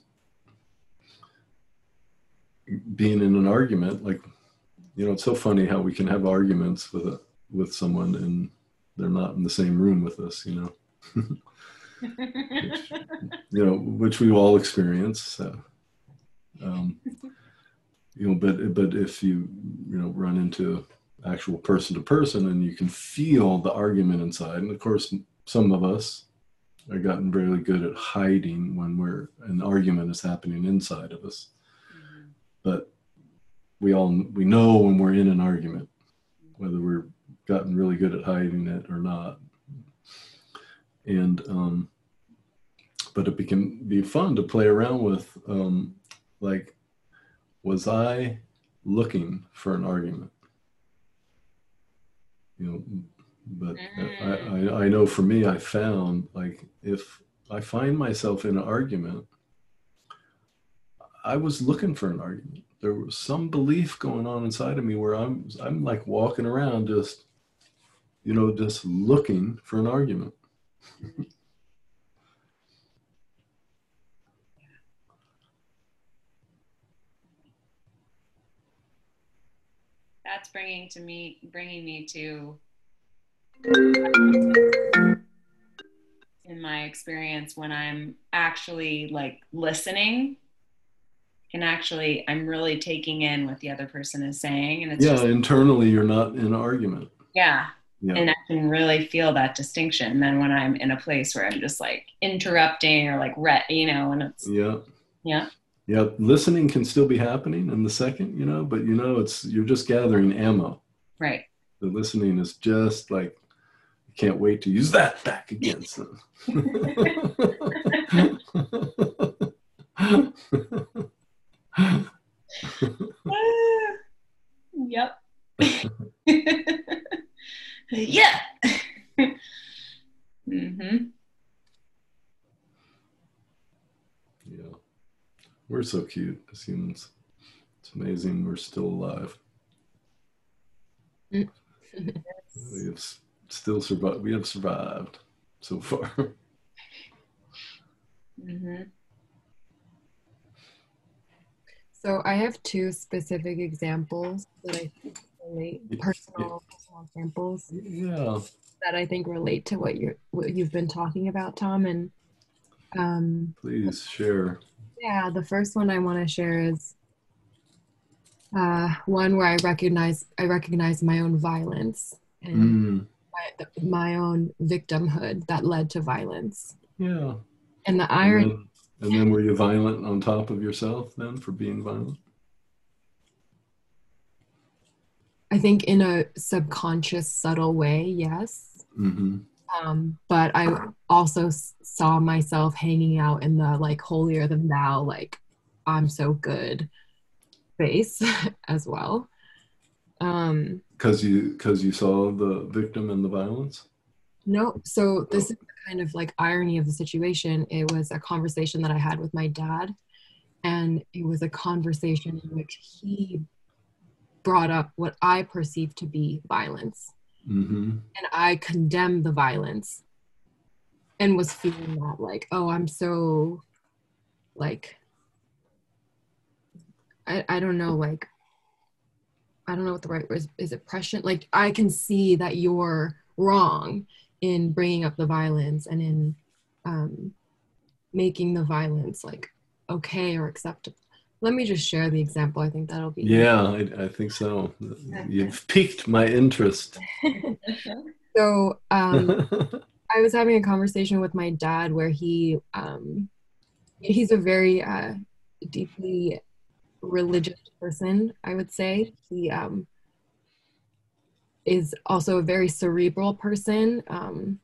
being in an argument. Like, you know, it's so funny how we can have arguments with a, with someone and they're not in the same room with us. You know, you know, which we all experience. So, um, you know, but but if you you know run into actual person to person and you can feel the argument inside, and of course, some of us are gotten really good at hiding when we're an argument is happening inside of us, but we all we know when we're in an argument, whether we're gotten really good at hiding it or not, and um, but it can be fun to play around with, um, like was I looking for an argument? You know, but I, I, I know for me, I found like if I find myself in an argument, I was looking for an argument. There was some belief going on inside of me where I'm I'm like walking around just, you know, just looking for an argument. That's bringing to me, bringing me to, in my experience, when I'm actually like listening, and actually I'm really taking in what the other person is saying, and it's yeah, just, internally you're not in an argument. yeah, Yeah. and I can really feel that distinction. Then when I'm in a place where I'm just like interrupting or like re- you know, and it's yeah. yeah, Yeah, listening can still be happening in the second, you know, but you know, it's you're just gathering ammo. right, The listening is just like, can't wait to use that back against them. Ah, yep, yeah. hmm yeah, we're so cute as humans. It's amazing we're still alive. yes. We have still survived. We have survived so far. hmm So I have two specific examples that I think relate personal, personal examples yeah. that I think relate to what you're what you've been talking about, Tom. And um, Please share. yeah, the first one I want to share is uh, one where I recognize I recognize my own violence and Mm, my, my own victimhood that led to violence. yeah. And the And irony then, and then were you violent on top of yourself then for being violent? I think in a subconscious, subtle way, yes. Mm-hmm. Um, but I also saw myself hanging out in the like holier than thou, like I'm so good face as well. Um, Because you because you saw the victim and the violence. no, so this is kind of like irony of the situation. It was a conversation that I had with my dad, and it was a conversation in which he brought up what I perceived to be violence. Mm-hmm. and I condemned the violence and was feeling that like, oh, I'm so like I, I don't know, like I don't know what the right word is. Is it prescient? Like I can see that you're wrong in bringing up the violence and in um, making the violence like okay or acceptable. Let me just share the example. I think that'll be Yeah, I, I think so. You've piqued my interest. So um, I was having a conversation with my dad where he um, he's a very uh, deeply religious person, I would say. He um, is also a very cerebral person. Um,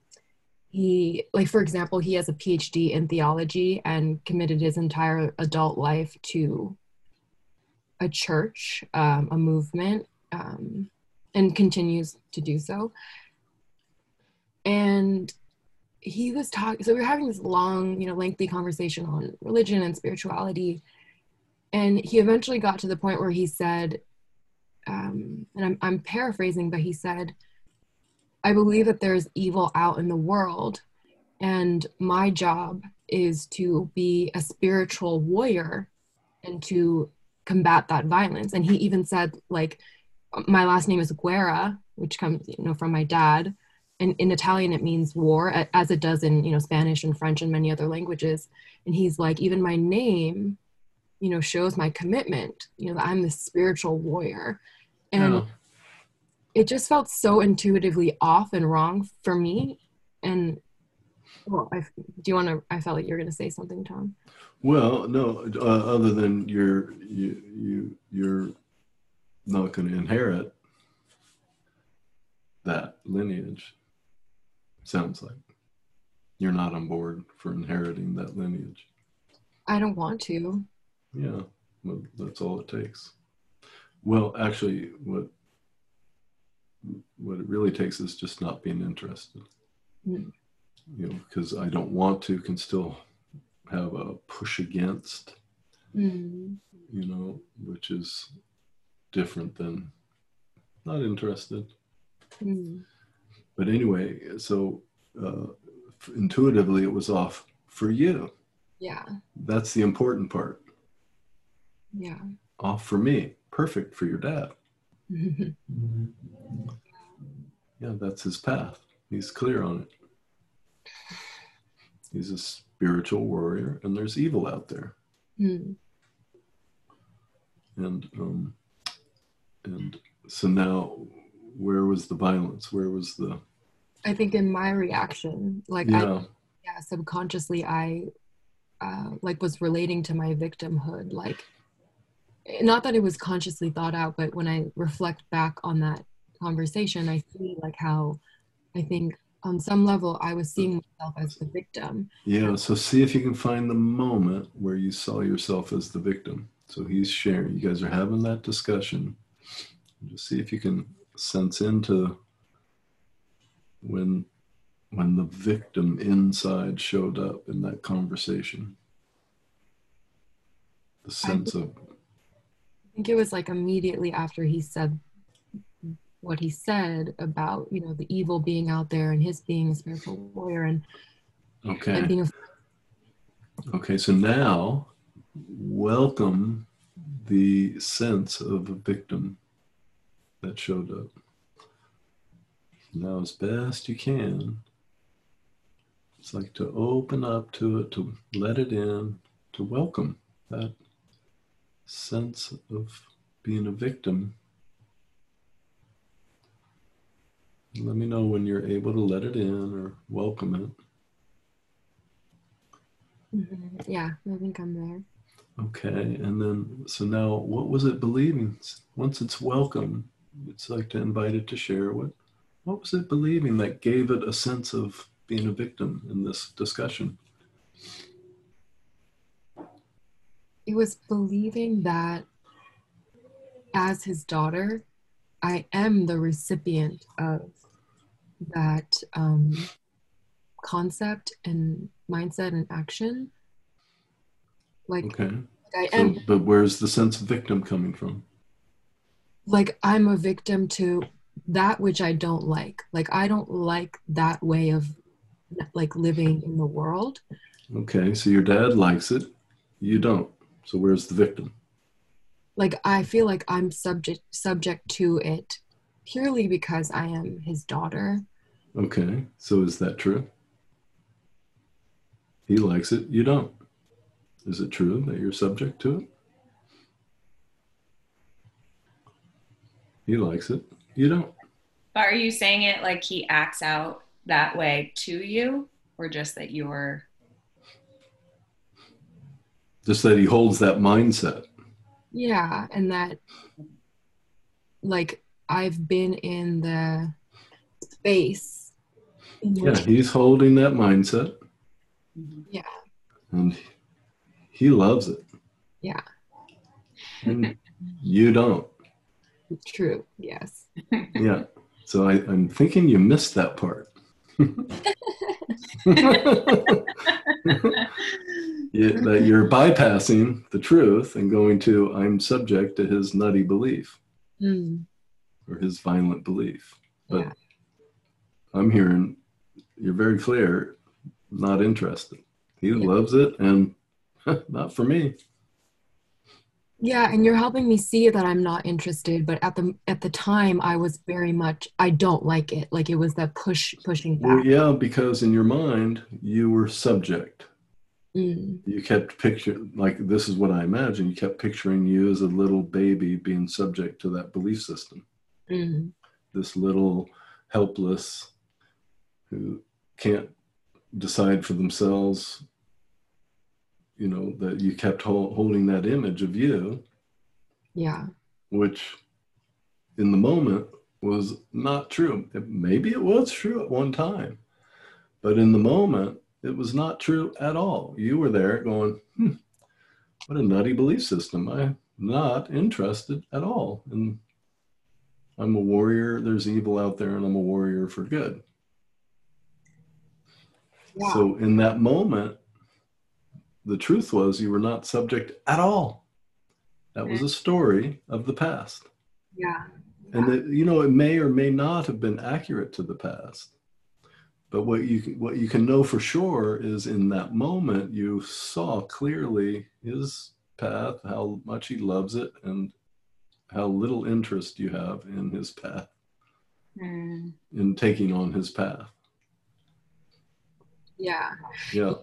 he, like, for example, he has a PhD in theology and committed his entire adult life to a church, um, a movement, um, and continues to do so. And he was talking, so we were having this long, you know, lengthy conversation on religion and spirituality. And he eventually got to the point where he said, um, and I'm, I'm paraphrasing, but he said, I believe that there's evil out in the world, and my job is to be a spiritual warrior and to combat that violence. And he even said, like, my last name is Guerra, which comes, you know, from my dad. And in Italian, it means war, as it does in, you know, Spanish and French and many other languages. And he's like, even my name, you know, shows my commitment, you know, that I'm the spiritual warrior. And oh. It just felt so intuitively off and wrong for me. And well, I, do you want to, I felt like you were going to say something, Tom. Well, no, uh, other than you're, you, you, you're not going to inherit that lineage. Sounds like you're not on board for inheriting that lineage. I don't want to. Yeah, well, that's all it takes. Well, actually, what what it really takes is just not being interested. Mm. You know, because I don't want to can still have a push against. Mm. You know, which is different than not interested. Mm. But anyway, so uh, intuitively it was off for you. Yeah. That's the important part. Yeah. Off for me. Perfect for your dad. yeah, that's his path. He's clear on it. He's a spiritual warrior, and there's evil out there. Mm. And um, and so now where was the violence where was the i think in my reaction like yeah, I, yeah subconsciously i uh, like was relating to my victimhood like not that it was consciously thought out but when i reflect back on that conversation i see like how i think on some level i was seeing myself as the victim. Yeah so see if you can find the moment where you saw yourself as the victim. So he's sharing you guys are having that discussion. Just see if you can sense into when when the victim inside showed up in that conversation. The sense I of I think it was like immediately after he said what he said about, you know, the evil being out there and his being a spiritual warrior and okay. And being a Okay, so now welcome the sense of a victim that showed up. Now, as best you can, it's like to open up to it, to let it in, to welcome that sense of being a victim. Let me know when you're able to let it in or welcome it. Mm-hmm. Yeah, I think I'm there. Okay, and then so now what was it believing? Once it's welcome, it's like to invite it to share what what was it believing that gave it a sense of being a victim in this discussion it was believing that as his daughter i am the recipient of that um, concept and mindset and action like okay I am, but where's the sense of victim coming from like I'm a victim to that which I don't like. Like I don't like that way of like living in the world. Okay, so your dad likes it, you don't. So where's the victim? Like I feel like I'm subject subject to it purely because I am his daughter. Okay, so is that true? He likes it, you don't. Is it true that you're subject to it? He likes it. You don't. But are you saying it like he acts out that way to you, or just that you're? Just that he holds that mindset. Yeah, and that like I've been in the space in Yeah, he's holding that mindset yeah, and he loves it. yeah, And you don't. true. Yes. Yeah. So I, I'm thinking you missed that part. you, that you're bypassing the truth and going to, I'm subject to his nutty belief Mm, or his violent belief. But Yeah. I'm hearing you're very clear, not interested. He Yeah. loves it and not for me. Yeah, and you're helping me see that I'm not interested, but at the at the time I was very much I don't like it. Like it was that push pushing Well, back. yeah, because in your mind, you were subject. Mm, You kept picturing, like, this is what I imagine, you kept picturing you as a little baby being subject to that belief system. Mm, This little helpless who can't decide for themselves, you know, that you kept hol- holding that image of you, yeah. which in the moment was not true. It, maybe it was true at one time, but in the moment, it was not true at all. You were there going, hmm, what a nutty belief system. I'm not interested at all. And I'm a warrior. There's evil out there, and I'm a warrior for good. Yeah. So in that moment, the truth was you were not subject at all. That was a story of the past. yeah. And it, you know, it may or may not have been accurate to the past. But what you what you can know for sure is in that moment you saw clearly his path, how much he loves it, and how little interest you have in his path, Mm. in taking on his path. Yeah. Yeah.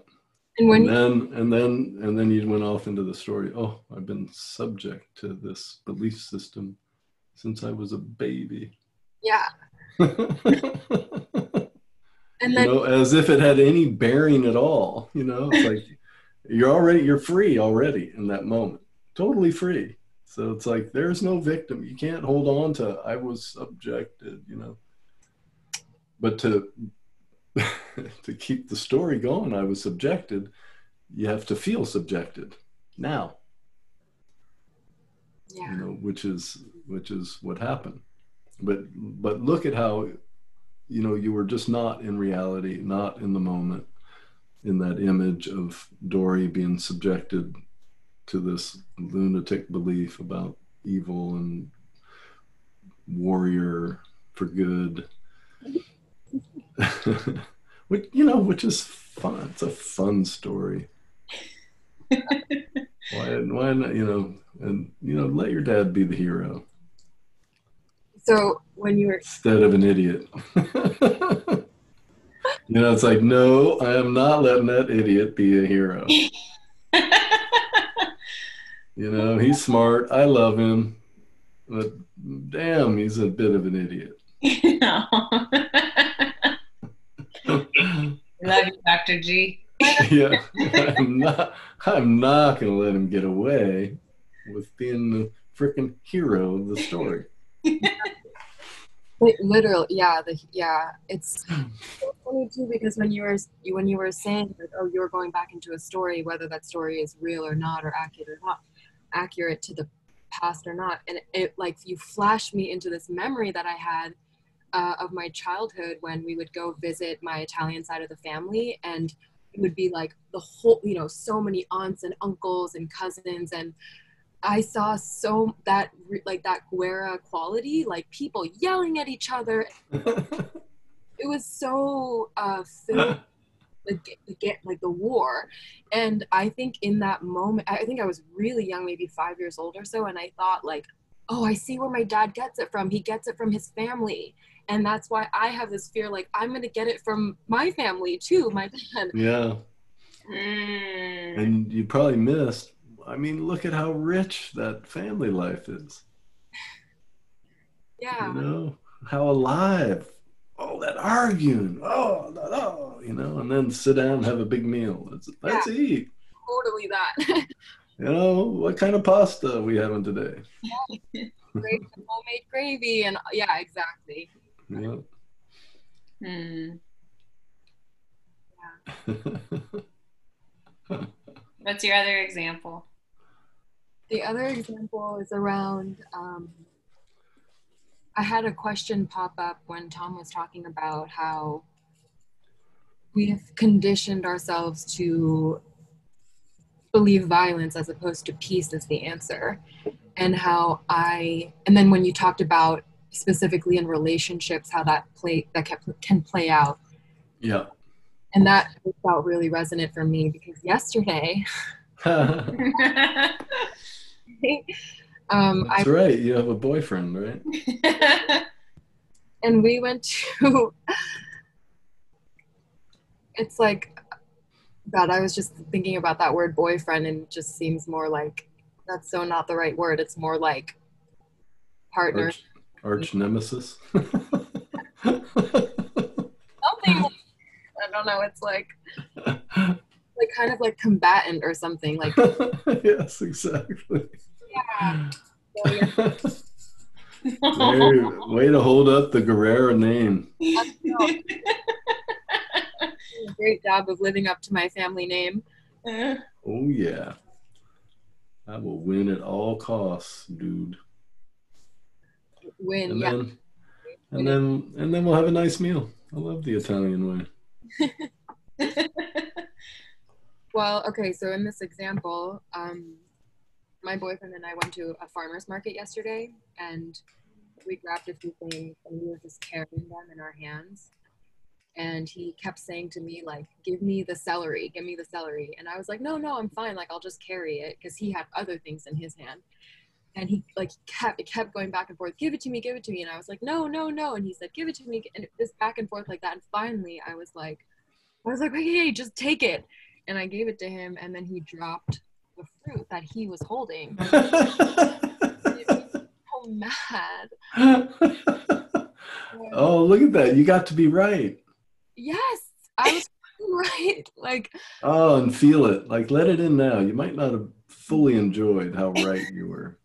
And when and then and then and then you went off into the story. Oh, I've been subject to this belief system since I was a baby. yeah. And then know, as if it had any bearing at all. You know, it's like you're already you're free already in that moment, totally free. So it's like there's no victim. You can't hold on to I was subjected. You know, but to to keep the story going, I was subjected. You have to feel subjected now. yeah. you know which is which is what happened but but look at how you know you were just not in reality not in the moment in that image of dory being subjected to this lunatic belief about evil and warrior for good. Which you know which is fun. It's a fun story. Why why not you know and you know let your dad be the hero. So when you were instead of an idiot. You know it's like no i am not letting that idiot be a hero you know he's smart i love him but damn he's a bit of an idiot Love you, Dr. G. yeah i'm not i'm not gonna let him get away with being the freaking hero of the story Like, literal yeah the yeah it's so funny too because when you were you when you were saying that oh you're going back into a story whether that story is real or not or accurate or not accurate to the past or not and it like you flashed me into this memory that i had uh, of my childhood when we would go visit my italian side of the family and it would be like the whole you know so many aunts and uncles and cousins and I saw so that like that Guerra quality, like people yelling at each other. It was so uh, filled the the get like the war, and I think in that moment, I think I was really young, maybe five years old or so, and I thought like, oh, I see where my dad gets it from. He gets it from his family, and that's why I have this fear like I'm gonna get it from my family too, my dad. yeah Mm. and you probably missed i mean look at how rich that family life is Yeah. you know how alive all that arguing oh no, no, you know and then sit down and have a big meal let's let's eat totally that. You know, what kind of pasta are we having today? Great homemade gravy and yeah, exactly. Yeah. Hmm. What's your other example? The other example is around. Um, I had a question pop up when Tom was talking about how we have conditioned ourselves to believe violence as opposed to peace is the answer and how i and then when you talked about specifically in relationships how that play that kept, can play out yeah. and that felt really resonant for me because yesterday um That's i right. You have a boyfriend, right? and we went to it's like god i was just thinking about that word boyfriend and it just seems more like that's so not the right word it's more like partner Arch, arch nemesis. something like, i don't know it's like like kind of like combatant or something like yes, exactly. Yeah Way, to hold up the Guerrera name. I know. a great job of living up to my family name Oh yeah. I will win at all costs, dude. win And yeah then and then and then we'll have a nice meal. I love the Italian way. Well, okay, so in this example, um, my boyfriend and I went to a farmer's market yesterday and we grabbed a few things and we were just carrying them in our hands. And he kept saying to me, like, give me the celery, give me the celery. And I was like, no, no, I'm fine. Like, I'll just carry it because he had other things in his hand. And he like kept it kept going back and forth, give it to me, give it to me. And I was like, no, no, no. And he said, give it to me. And this back and forth like that. And finally I was like, I was like, okay, just take it and I gave it to him, and then he dropped the fruit that he was holding. It made so mad. oh, look at that. You got to be right. Yes, I was right. Like, Oh, and feel it. Like let it in now. You might not have fully enjoyed how right you were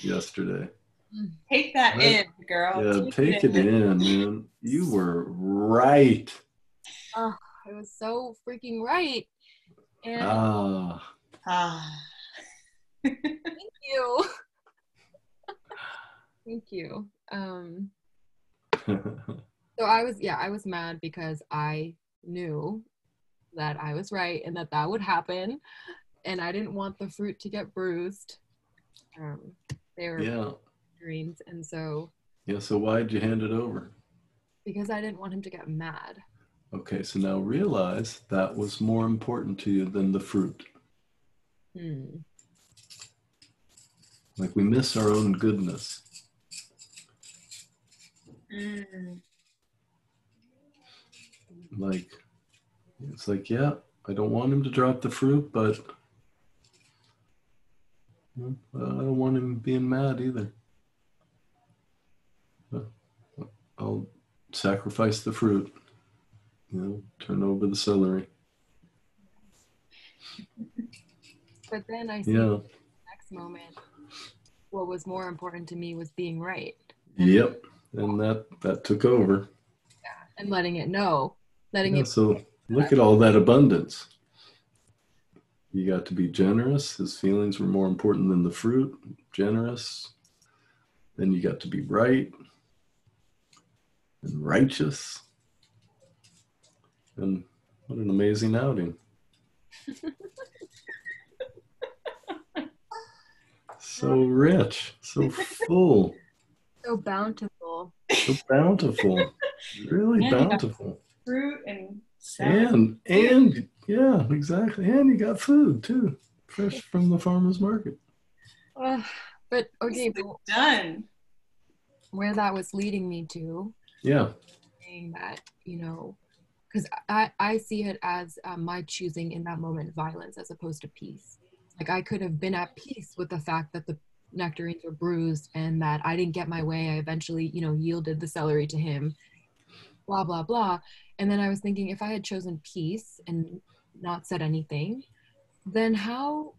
yesterday. Take that Right. in, girl. Yeah, take it in, man. You were right. Oh, I was so freaking right. And Ah. Ah. thank you. thank you. Um, so I was, yeah, I was mad because I knew that I was right and that that would happen, and I didn't want the fruit to get bruised. Um, they were yeah. greens, and so Yeah, so why'd you hand it over? because I didn't want him to get mad. Okay, so now realize that was more important to you than the fruit. Hmm. Like we miss our own goodness. Mm. Like it's like, yeah, I don't want him to drop the fruit, but I don't want him being mad either. I'll sacrifice the fruit. You know, turn over the celery. But then I see Yeah. the next moment, what was more important to me was being right Yep. And that that took over. and letting it know, letting Yeah, it. so look at all that abundance. You got to be generous. His feelings were more important than the fruit. Generous. Then you got to be right and righteous. And what an amazing outing. so rich, so full, So bountiful. so bountiful. Really Yeah, yeah. bountiful. Fruit and salad. And and yeah, exactly. And you got food too, fresh from the farmers market. Ugh. but okay, but Done. where that was leading me to, Yeah, saying that you know, because I I see it as uh, my choosing in that moment violence as opposed to peace. Like I could have been at peace with the fact that the nectarines were bruised and that I didn't get my way. I eventually, you know, yielded the celery to him. Blah blah blah. And then I was thinking if I had chosen peace and not said anything, then how?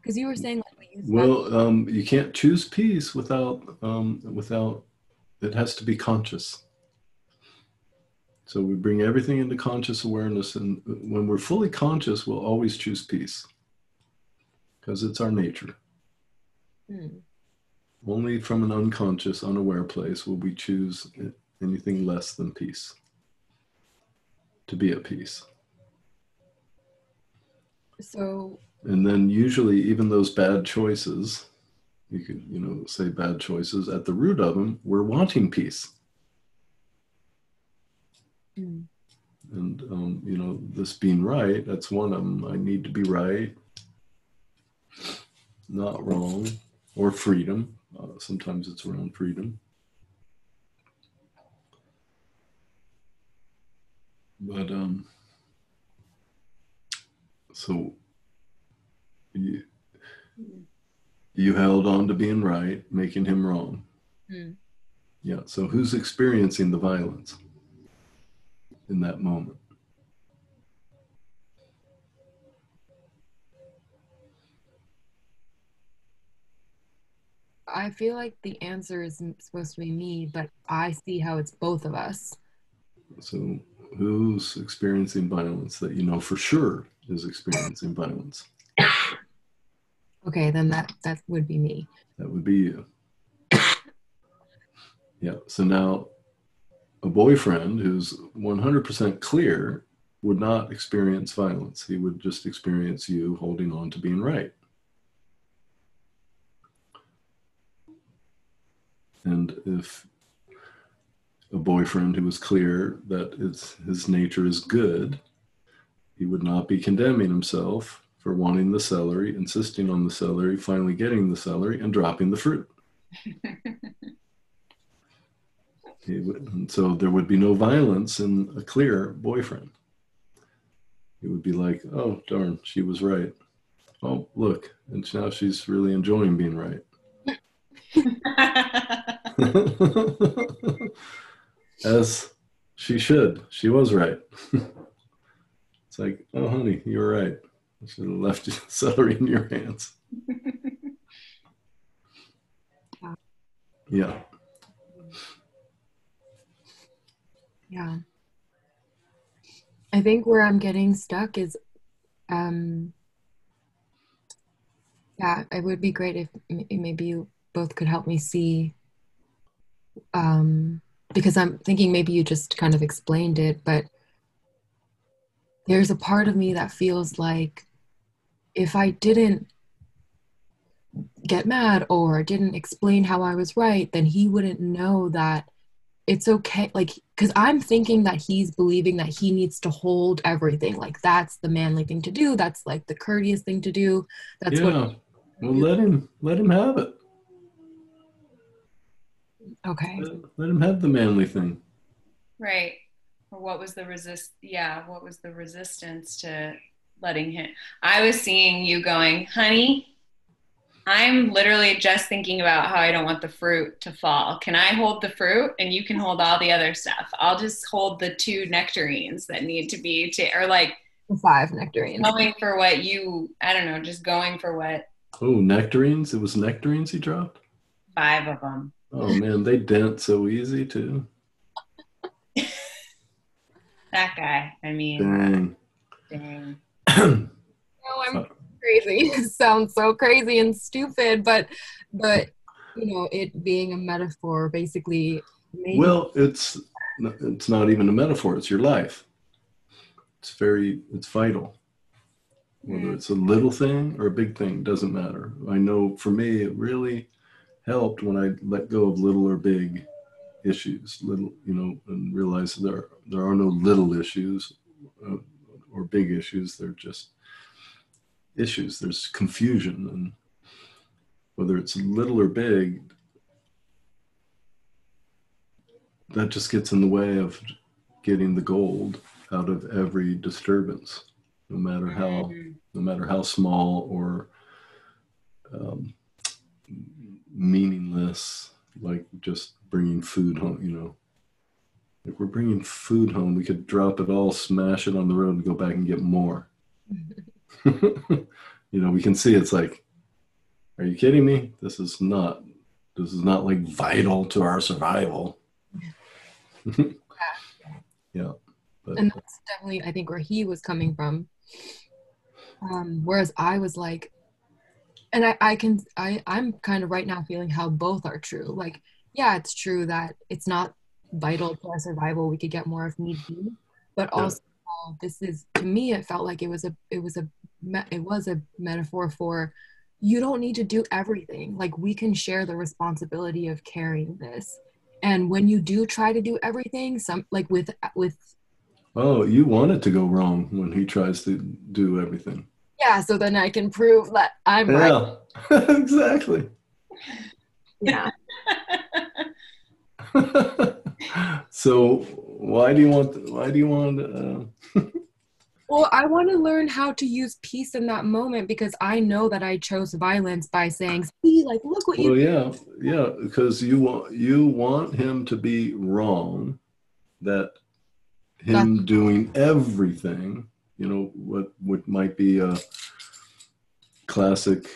Because you were saying like we Well, um, you can't choose peace without um, without it has to be conscious. So we bring everything into conscious awareness, and when we're fully conscious, we'll always choose peace because it's our nature. Hmm. Only from an unconscious, unaware place will we choose anything less than peace to be at peace. So And then usually, even those bad choices, you could, you know, say bad choices, at the root of them, we're wanting peace. Hmm. And, um, you know, this being right, that's one of them. I need to be right, not wrong, or freedom. Uh, sometimes it's around freedom. But, um, so you, you held on to being right, making him wrong. Hmm. Yeah. So who's experiencing the violence in that moment? I feel like the answer is supposed to be me, but I see how it's both of us. So who's experiencing violence that you know for sure is experiencing violence? Okay, then that that would be me. That would be you. Yeah. So now a boyfriend who's 100% clear would not experience violence. He would just experience you holding on to being right. And if a boyfriend who was clear that his nature is good, he would not be condemning himself for wanting the celery, insisting on the celery, finally getting the celery, and dropping the fruit. He would, and so there would be no violence in a clear boyfriend. It would be like, oh, darn, she was right. Oh, look, and now she's really enjoying being right. As she should. She was right. it's like, oh, honey, you were right. I should have left celery in your hands. Yeah. Yeah. I think where I'm getting stuck is um yeah, it would be great if maybe you both could help me see um because I'm thinking maybe you just kind of explained it, but there's a part of me that feels like if I didn't get mad or didn't explain how I was right, then he wouldn't know that it's okay like because i'm thinking that he's believing that he needs to hold everything like that's the manly thing to do that's like the courteous thing to do that's yeah. what well, let him let him have it. okay Let, let him have the manly thing. Right. Or what was the resist? Yeah, what was the resistance to letting him? I was seeing you going, honey. I'm literally just thinking about how I don't want the fruit to fall. Can I hold the fruit and you can hold all the other stuff? I'll just hold the two nectarines that need to be to, or like five nectarines going for what you, I don't know, just going for what Oh, nectarines. It was nectarines he dropped. five of them. Oh man, they dent so easy too. That guy. I mean, Dang. dang. crazy it sounds so crazy and stupid but but you know it being a metaphor basically well, it's it's not even a metaphor. It's your life. It's very it's vital. Whether it's a little thing or a big thing doesn't matter. I know for me, it really helped when I let go of little or big issues. Little, you know, and realize there there are no little issues uh, or big issues. They're just issues. There's confusion, and whether it's little or big, that just gets in the way of getting the gold out of every disturbance, no matter how Mhm. no matter how small or um, meaningless, like just bringing food home. You know, if we're bringing food home, we could drop it all, smash it on the road, and go back and get more. you know, we can see it's like, are you kidding me? This is not, this is not like vital to our survival. yeah. But, and that's definitely, I think, where he was coming from. Um, whereas I was like, and I, I can, I, I'm kind of right now feeling how both are true. Like, yeah, it's true that it's not vital to our survival. We could get more if need be, but also this is to me. It felt like it was a, it was a, it was a metaphor for you don't need to do everything. Like we can share the responsibility of carrying this. And when you do try to do everything, some like with with oh, you want it to go wrong when he tries to do everything. yeah, so then I can prove that I'm right. Yeah, exactly. Yeah. so why do you want, why do you want, uh, Well, I want to learn how to use peace in that moment because I know that I chose violence by saying, "See, like, look what you." Well, yeah, yeah, because you want you want him to be wrong, that him doing everything, you know, what what might be a classic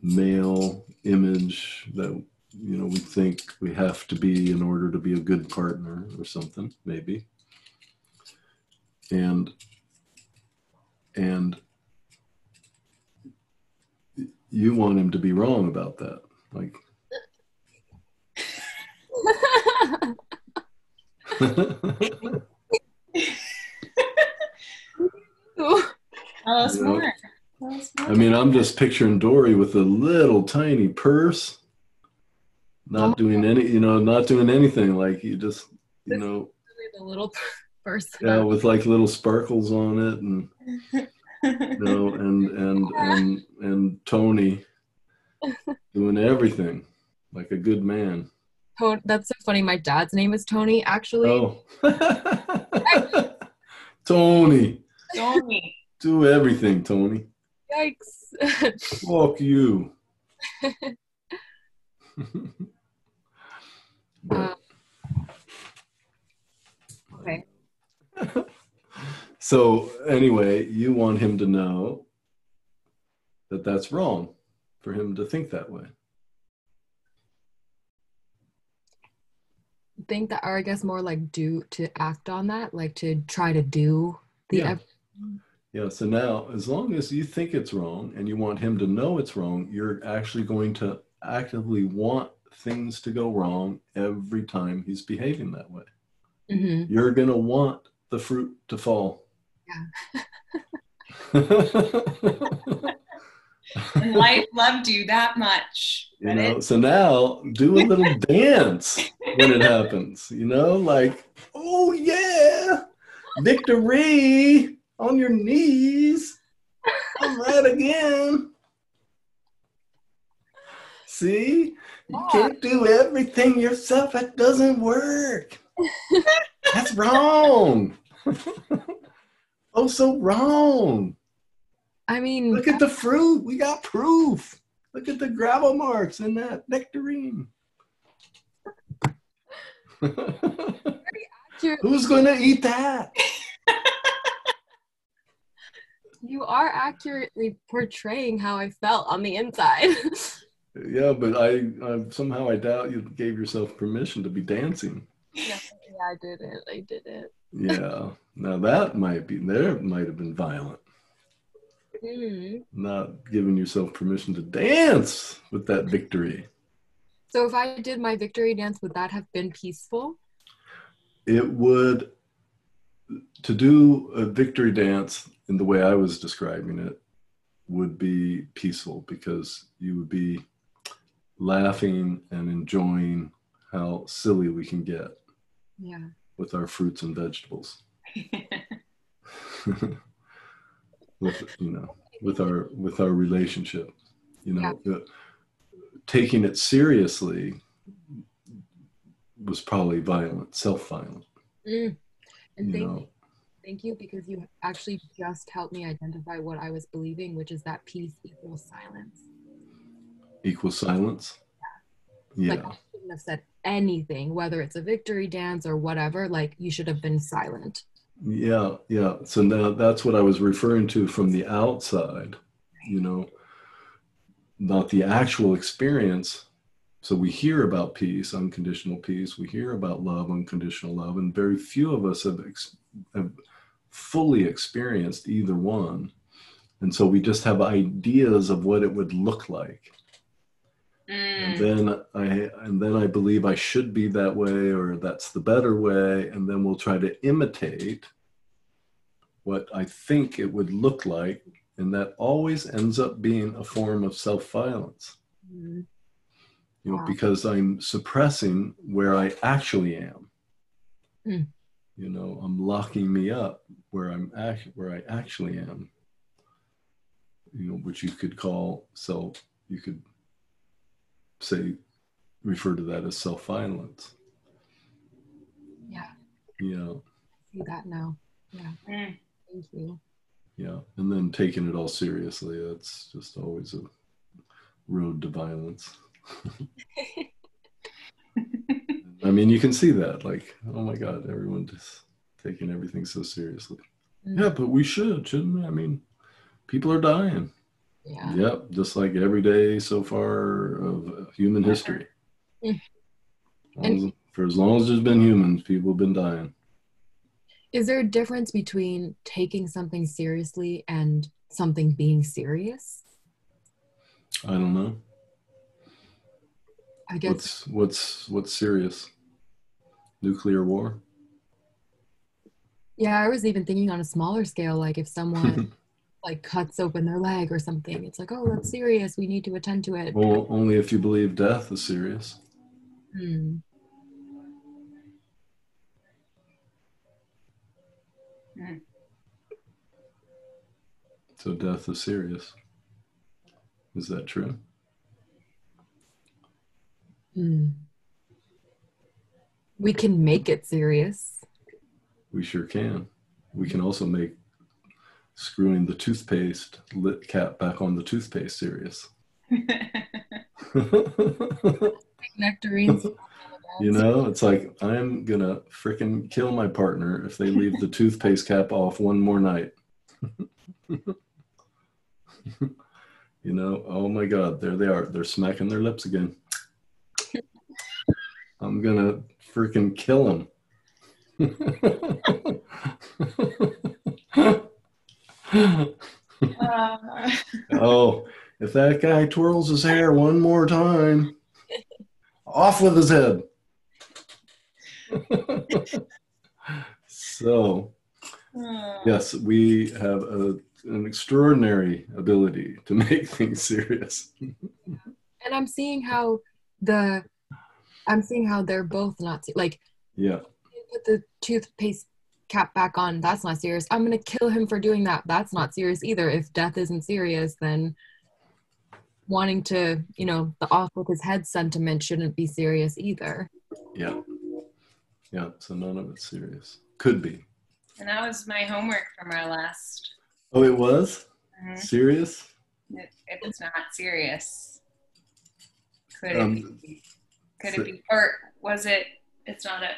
male image that you know we think we have to be in order to be a good partner or something, maybe, and and you want him to be wrong about that like Tell us Yeah. more. Tell us more. i mean i'm just picturing dory with a little tiny purse not oh. doing any you know not doing anything like you just you know the little person. yeah with like little sparkles on it and you know and and and and tony doing everything like a good man To- That's so funny. My dad's name is Tony. Actually, oh tony Tony. do everything tony yikes! Fuck you. Uh, okay. so anyway, you want him to know that that's wrong for him to think that way. Think that, or I guess more like do to act on that, like to try to do the. Yeah. Yeah. So now, as long as you think it's wrong and you want him to know it's wrong, you're actually going to actively want things to go wrong every time he's behaving that way. Mhm. You're going to want the fruit to fall. Yeah. Life loved you that much. You know, so now do a little dance when it happens. You know, like, oh yeah, victory on your knees. I'm right again. See, you can't do everything yourself. That doesn't work. That's wrong. oh, so wrong. I mean, Look at the fruit. We got proof. Look at the gravel marks in that nectarine. Who's going to eat that? you are accurately portraying how I felt on the inside. Yeah, but I, I somehow I doubt you gave yourself permission to be dancing. yeah, I did it. I did it. Yeah. Now that might be there might have been violent. Mhm. Not giving yourself permission to dance with that victory. So if I did my victory dance, would that have been peaceful? It would to do a victory dance in the way I was describing it would be peaceful because you would be laughing and enjoying how silly we can get Yeah. with our fruits and vegetables. with you know, with our with our relationship, you know, uh, taking it seriously was probably violent, self-violent. Mm. And You thank know, you. Thank you because you actually just helped me identify what I was believing, which is that peace equals silence. Equal silence. Yeah, Like I shouldn't have said anything, whether it's a victory dance or whatever. Like you should have been silent. Yeah, yeah. So now that's what I was referring to from the outside, you know, not the actual experience. So we hear about peace, unconditional peace. We hear about love, unconditional love, and very few of us have, ex- have fully experienced either one. And so we just have ideas of what it would look like. And Mm. then I and then I believe I should be that way or that's the better way and then we'll try to imitate what I think it would look like and that always ends up being a form of self-violence. Mhm. You know, Wow. because I'm suppressing where I actually am. Mm. You know, I'm locking me up where I'm act where I actually am. You know, which you could call self you could say refer to that as self-violence. Yeah, Yeah, see that now. Yeah, Mm. thank you. yeah. And then taking it all seriously, that's just always a road to violence. I mean, you can see that, like, oh my God, everyone just taking everything so seriously. Mm. Yeah, but we should, shouldn't we? I mean, people are dying. Yeah. Yep, just like every day so far of human history. Mm. As- For as long as there's been humans, people have been dying. Is there a difference between taking something seriously and something being serious? I don't know. I guess What's what's what's serious? Nuclear war? yeah, I was even thinking on a smaller scale, like if someone like cuts open their leg or something, it's like, oh, that's serious. We need to attend to it. well, only if you believe death is serious. Hmm. So death is serious. Is that true? Hmm. We can make it serious. We sure can. We can also make screwing the toothpaste lit cap back on the toothpaste serious. Nectarines. You know, it's like I'm gonna freaking kill my partner if they leave the toothpaste cap off one more night. you know, oh my God, there they are. They're smacking their lips again. I'm gonna freaking kill them. Uh, oh, if that guy twirls his hair one more time, off with his head. so, uh, yes, we have a, an extraordinary ability to make things serious. And I'm seeing how the I'm seeing how they're both not like Yeah, put the toothpaste cap back on. That's not serious. I'm gonna kill him for doing that. That's not serious either. If death isn't serious, then wanting to, you know, the off with his head sentiment shouldn't be serious either. yeah, yeah. So none of it's serious. Could be. and that was my homework from our last. Oh, it was Mhm. serious. It, it's not serious. Could it Um, be? Could it be? Or was it? It's not a.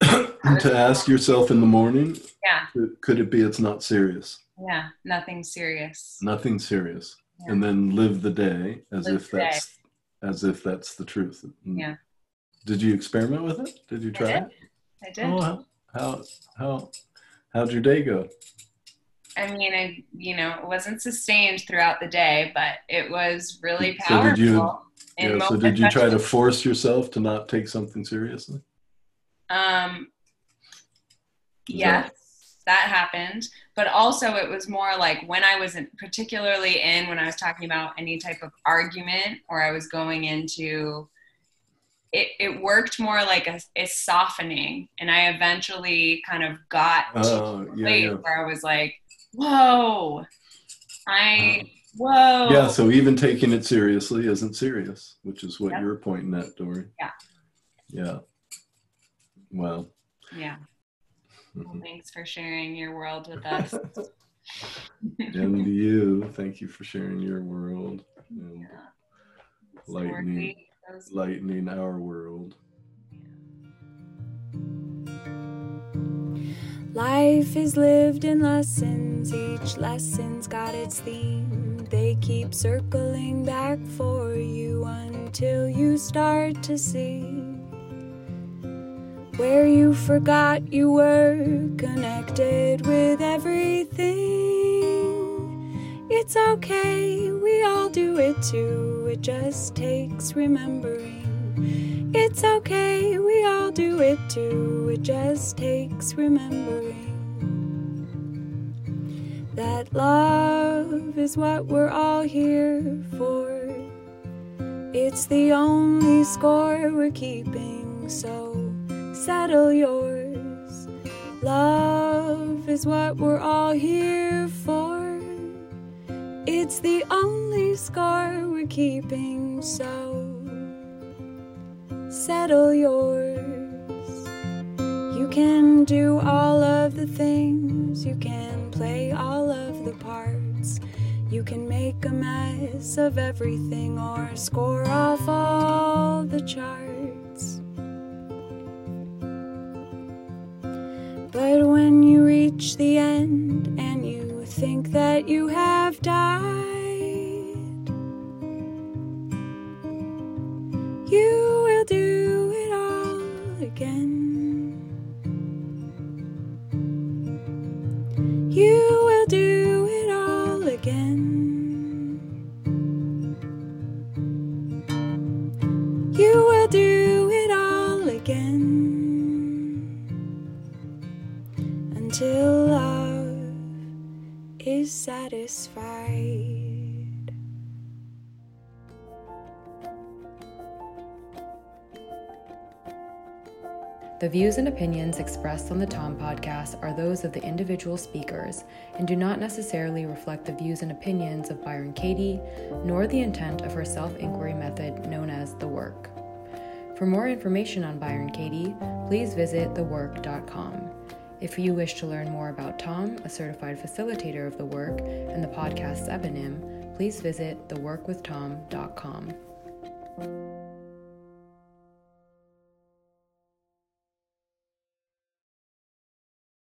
to ask yourself in the morning, Yeah, could- could it be it's not serious? yeah. Nothing serious. Nothing serious. Yeah. And then live the day as Live if the day. that's as if that's the truth. Mm. Yeah. Did you experiment with it? Did you I try did. it? I did. Oh, how how how how'd your day go? I mean, I you know, it wasn't sustained throughout the day, but it was really powerful. So did you- Yeah, so did you try to force yourself to not take something seriously? Um, yes, that happened. But also, it was more like when I was in, particularly in when I was talking about any type of argument or I was going into it, it worked more like a, a softening. And I eventually kind of got to Oh, a place yeah. where I was like, whoa, I, whoa. Yeah, so even taking it seriously isn't serious, which is what Yep. you're pointing at, Dory. Yeah. Yeah. Well, yeah. Well, thanks for sharing your world with us. and you, thank you for sharing your world and Yeah. So Lightning. lightening our world. Life is lived in lessons, each lesson's got its theme. They keep circling back for you until you start to see where you forgot you were connected with everything. It's okay, we all do it too, it just takes remembering. It's okay, we all do it too, it just takes remembering. That love is what we're all here for. It's the only score we're keeping, so settle yours. Love is what we're all here for. It's the only score we're keeping, so settle yours. You can do all of the things, you can play all of the parts. You can make a mess of everything or score off all the charts. But when you reach the end and you think that you have died, you will do it all again. You will do it all again. You will do it all again until love is satisfied. The views and opinions expressed on the Tom podcast are those of the individual speakers and do not necessarily reflect the views and opinions of Byron Katie, nor the intent of her self inquiry method known as The Work. For more information on Byron Katie, please visit thework.com. If you wish to learn more about Tom, a certified facilitator of the work, and the podcast's eponym, please visit theworkwithtom.com.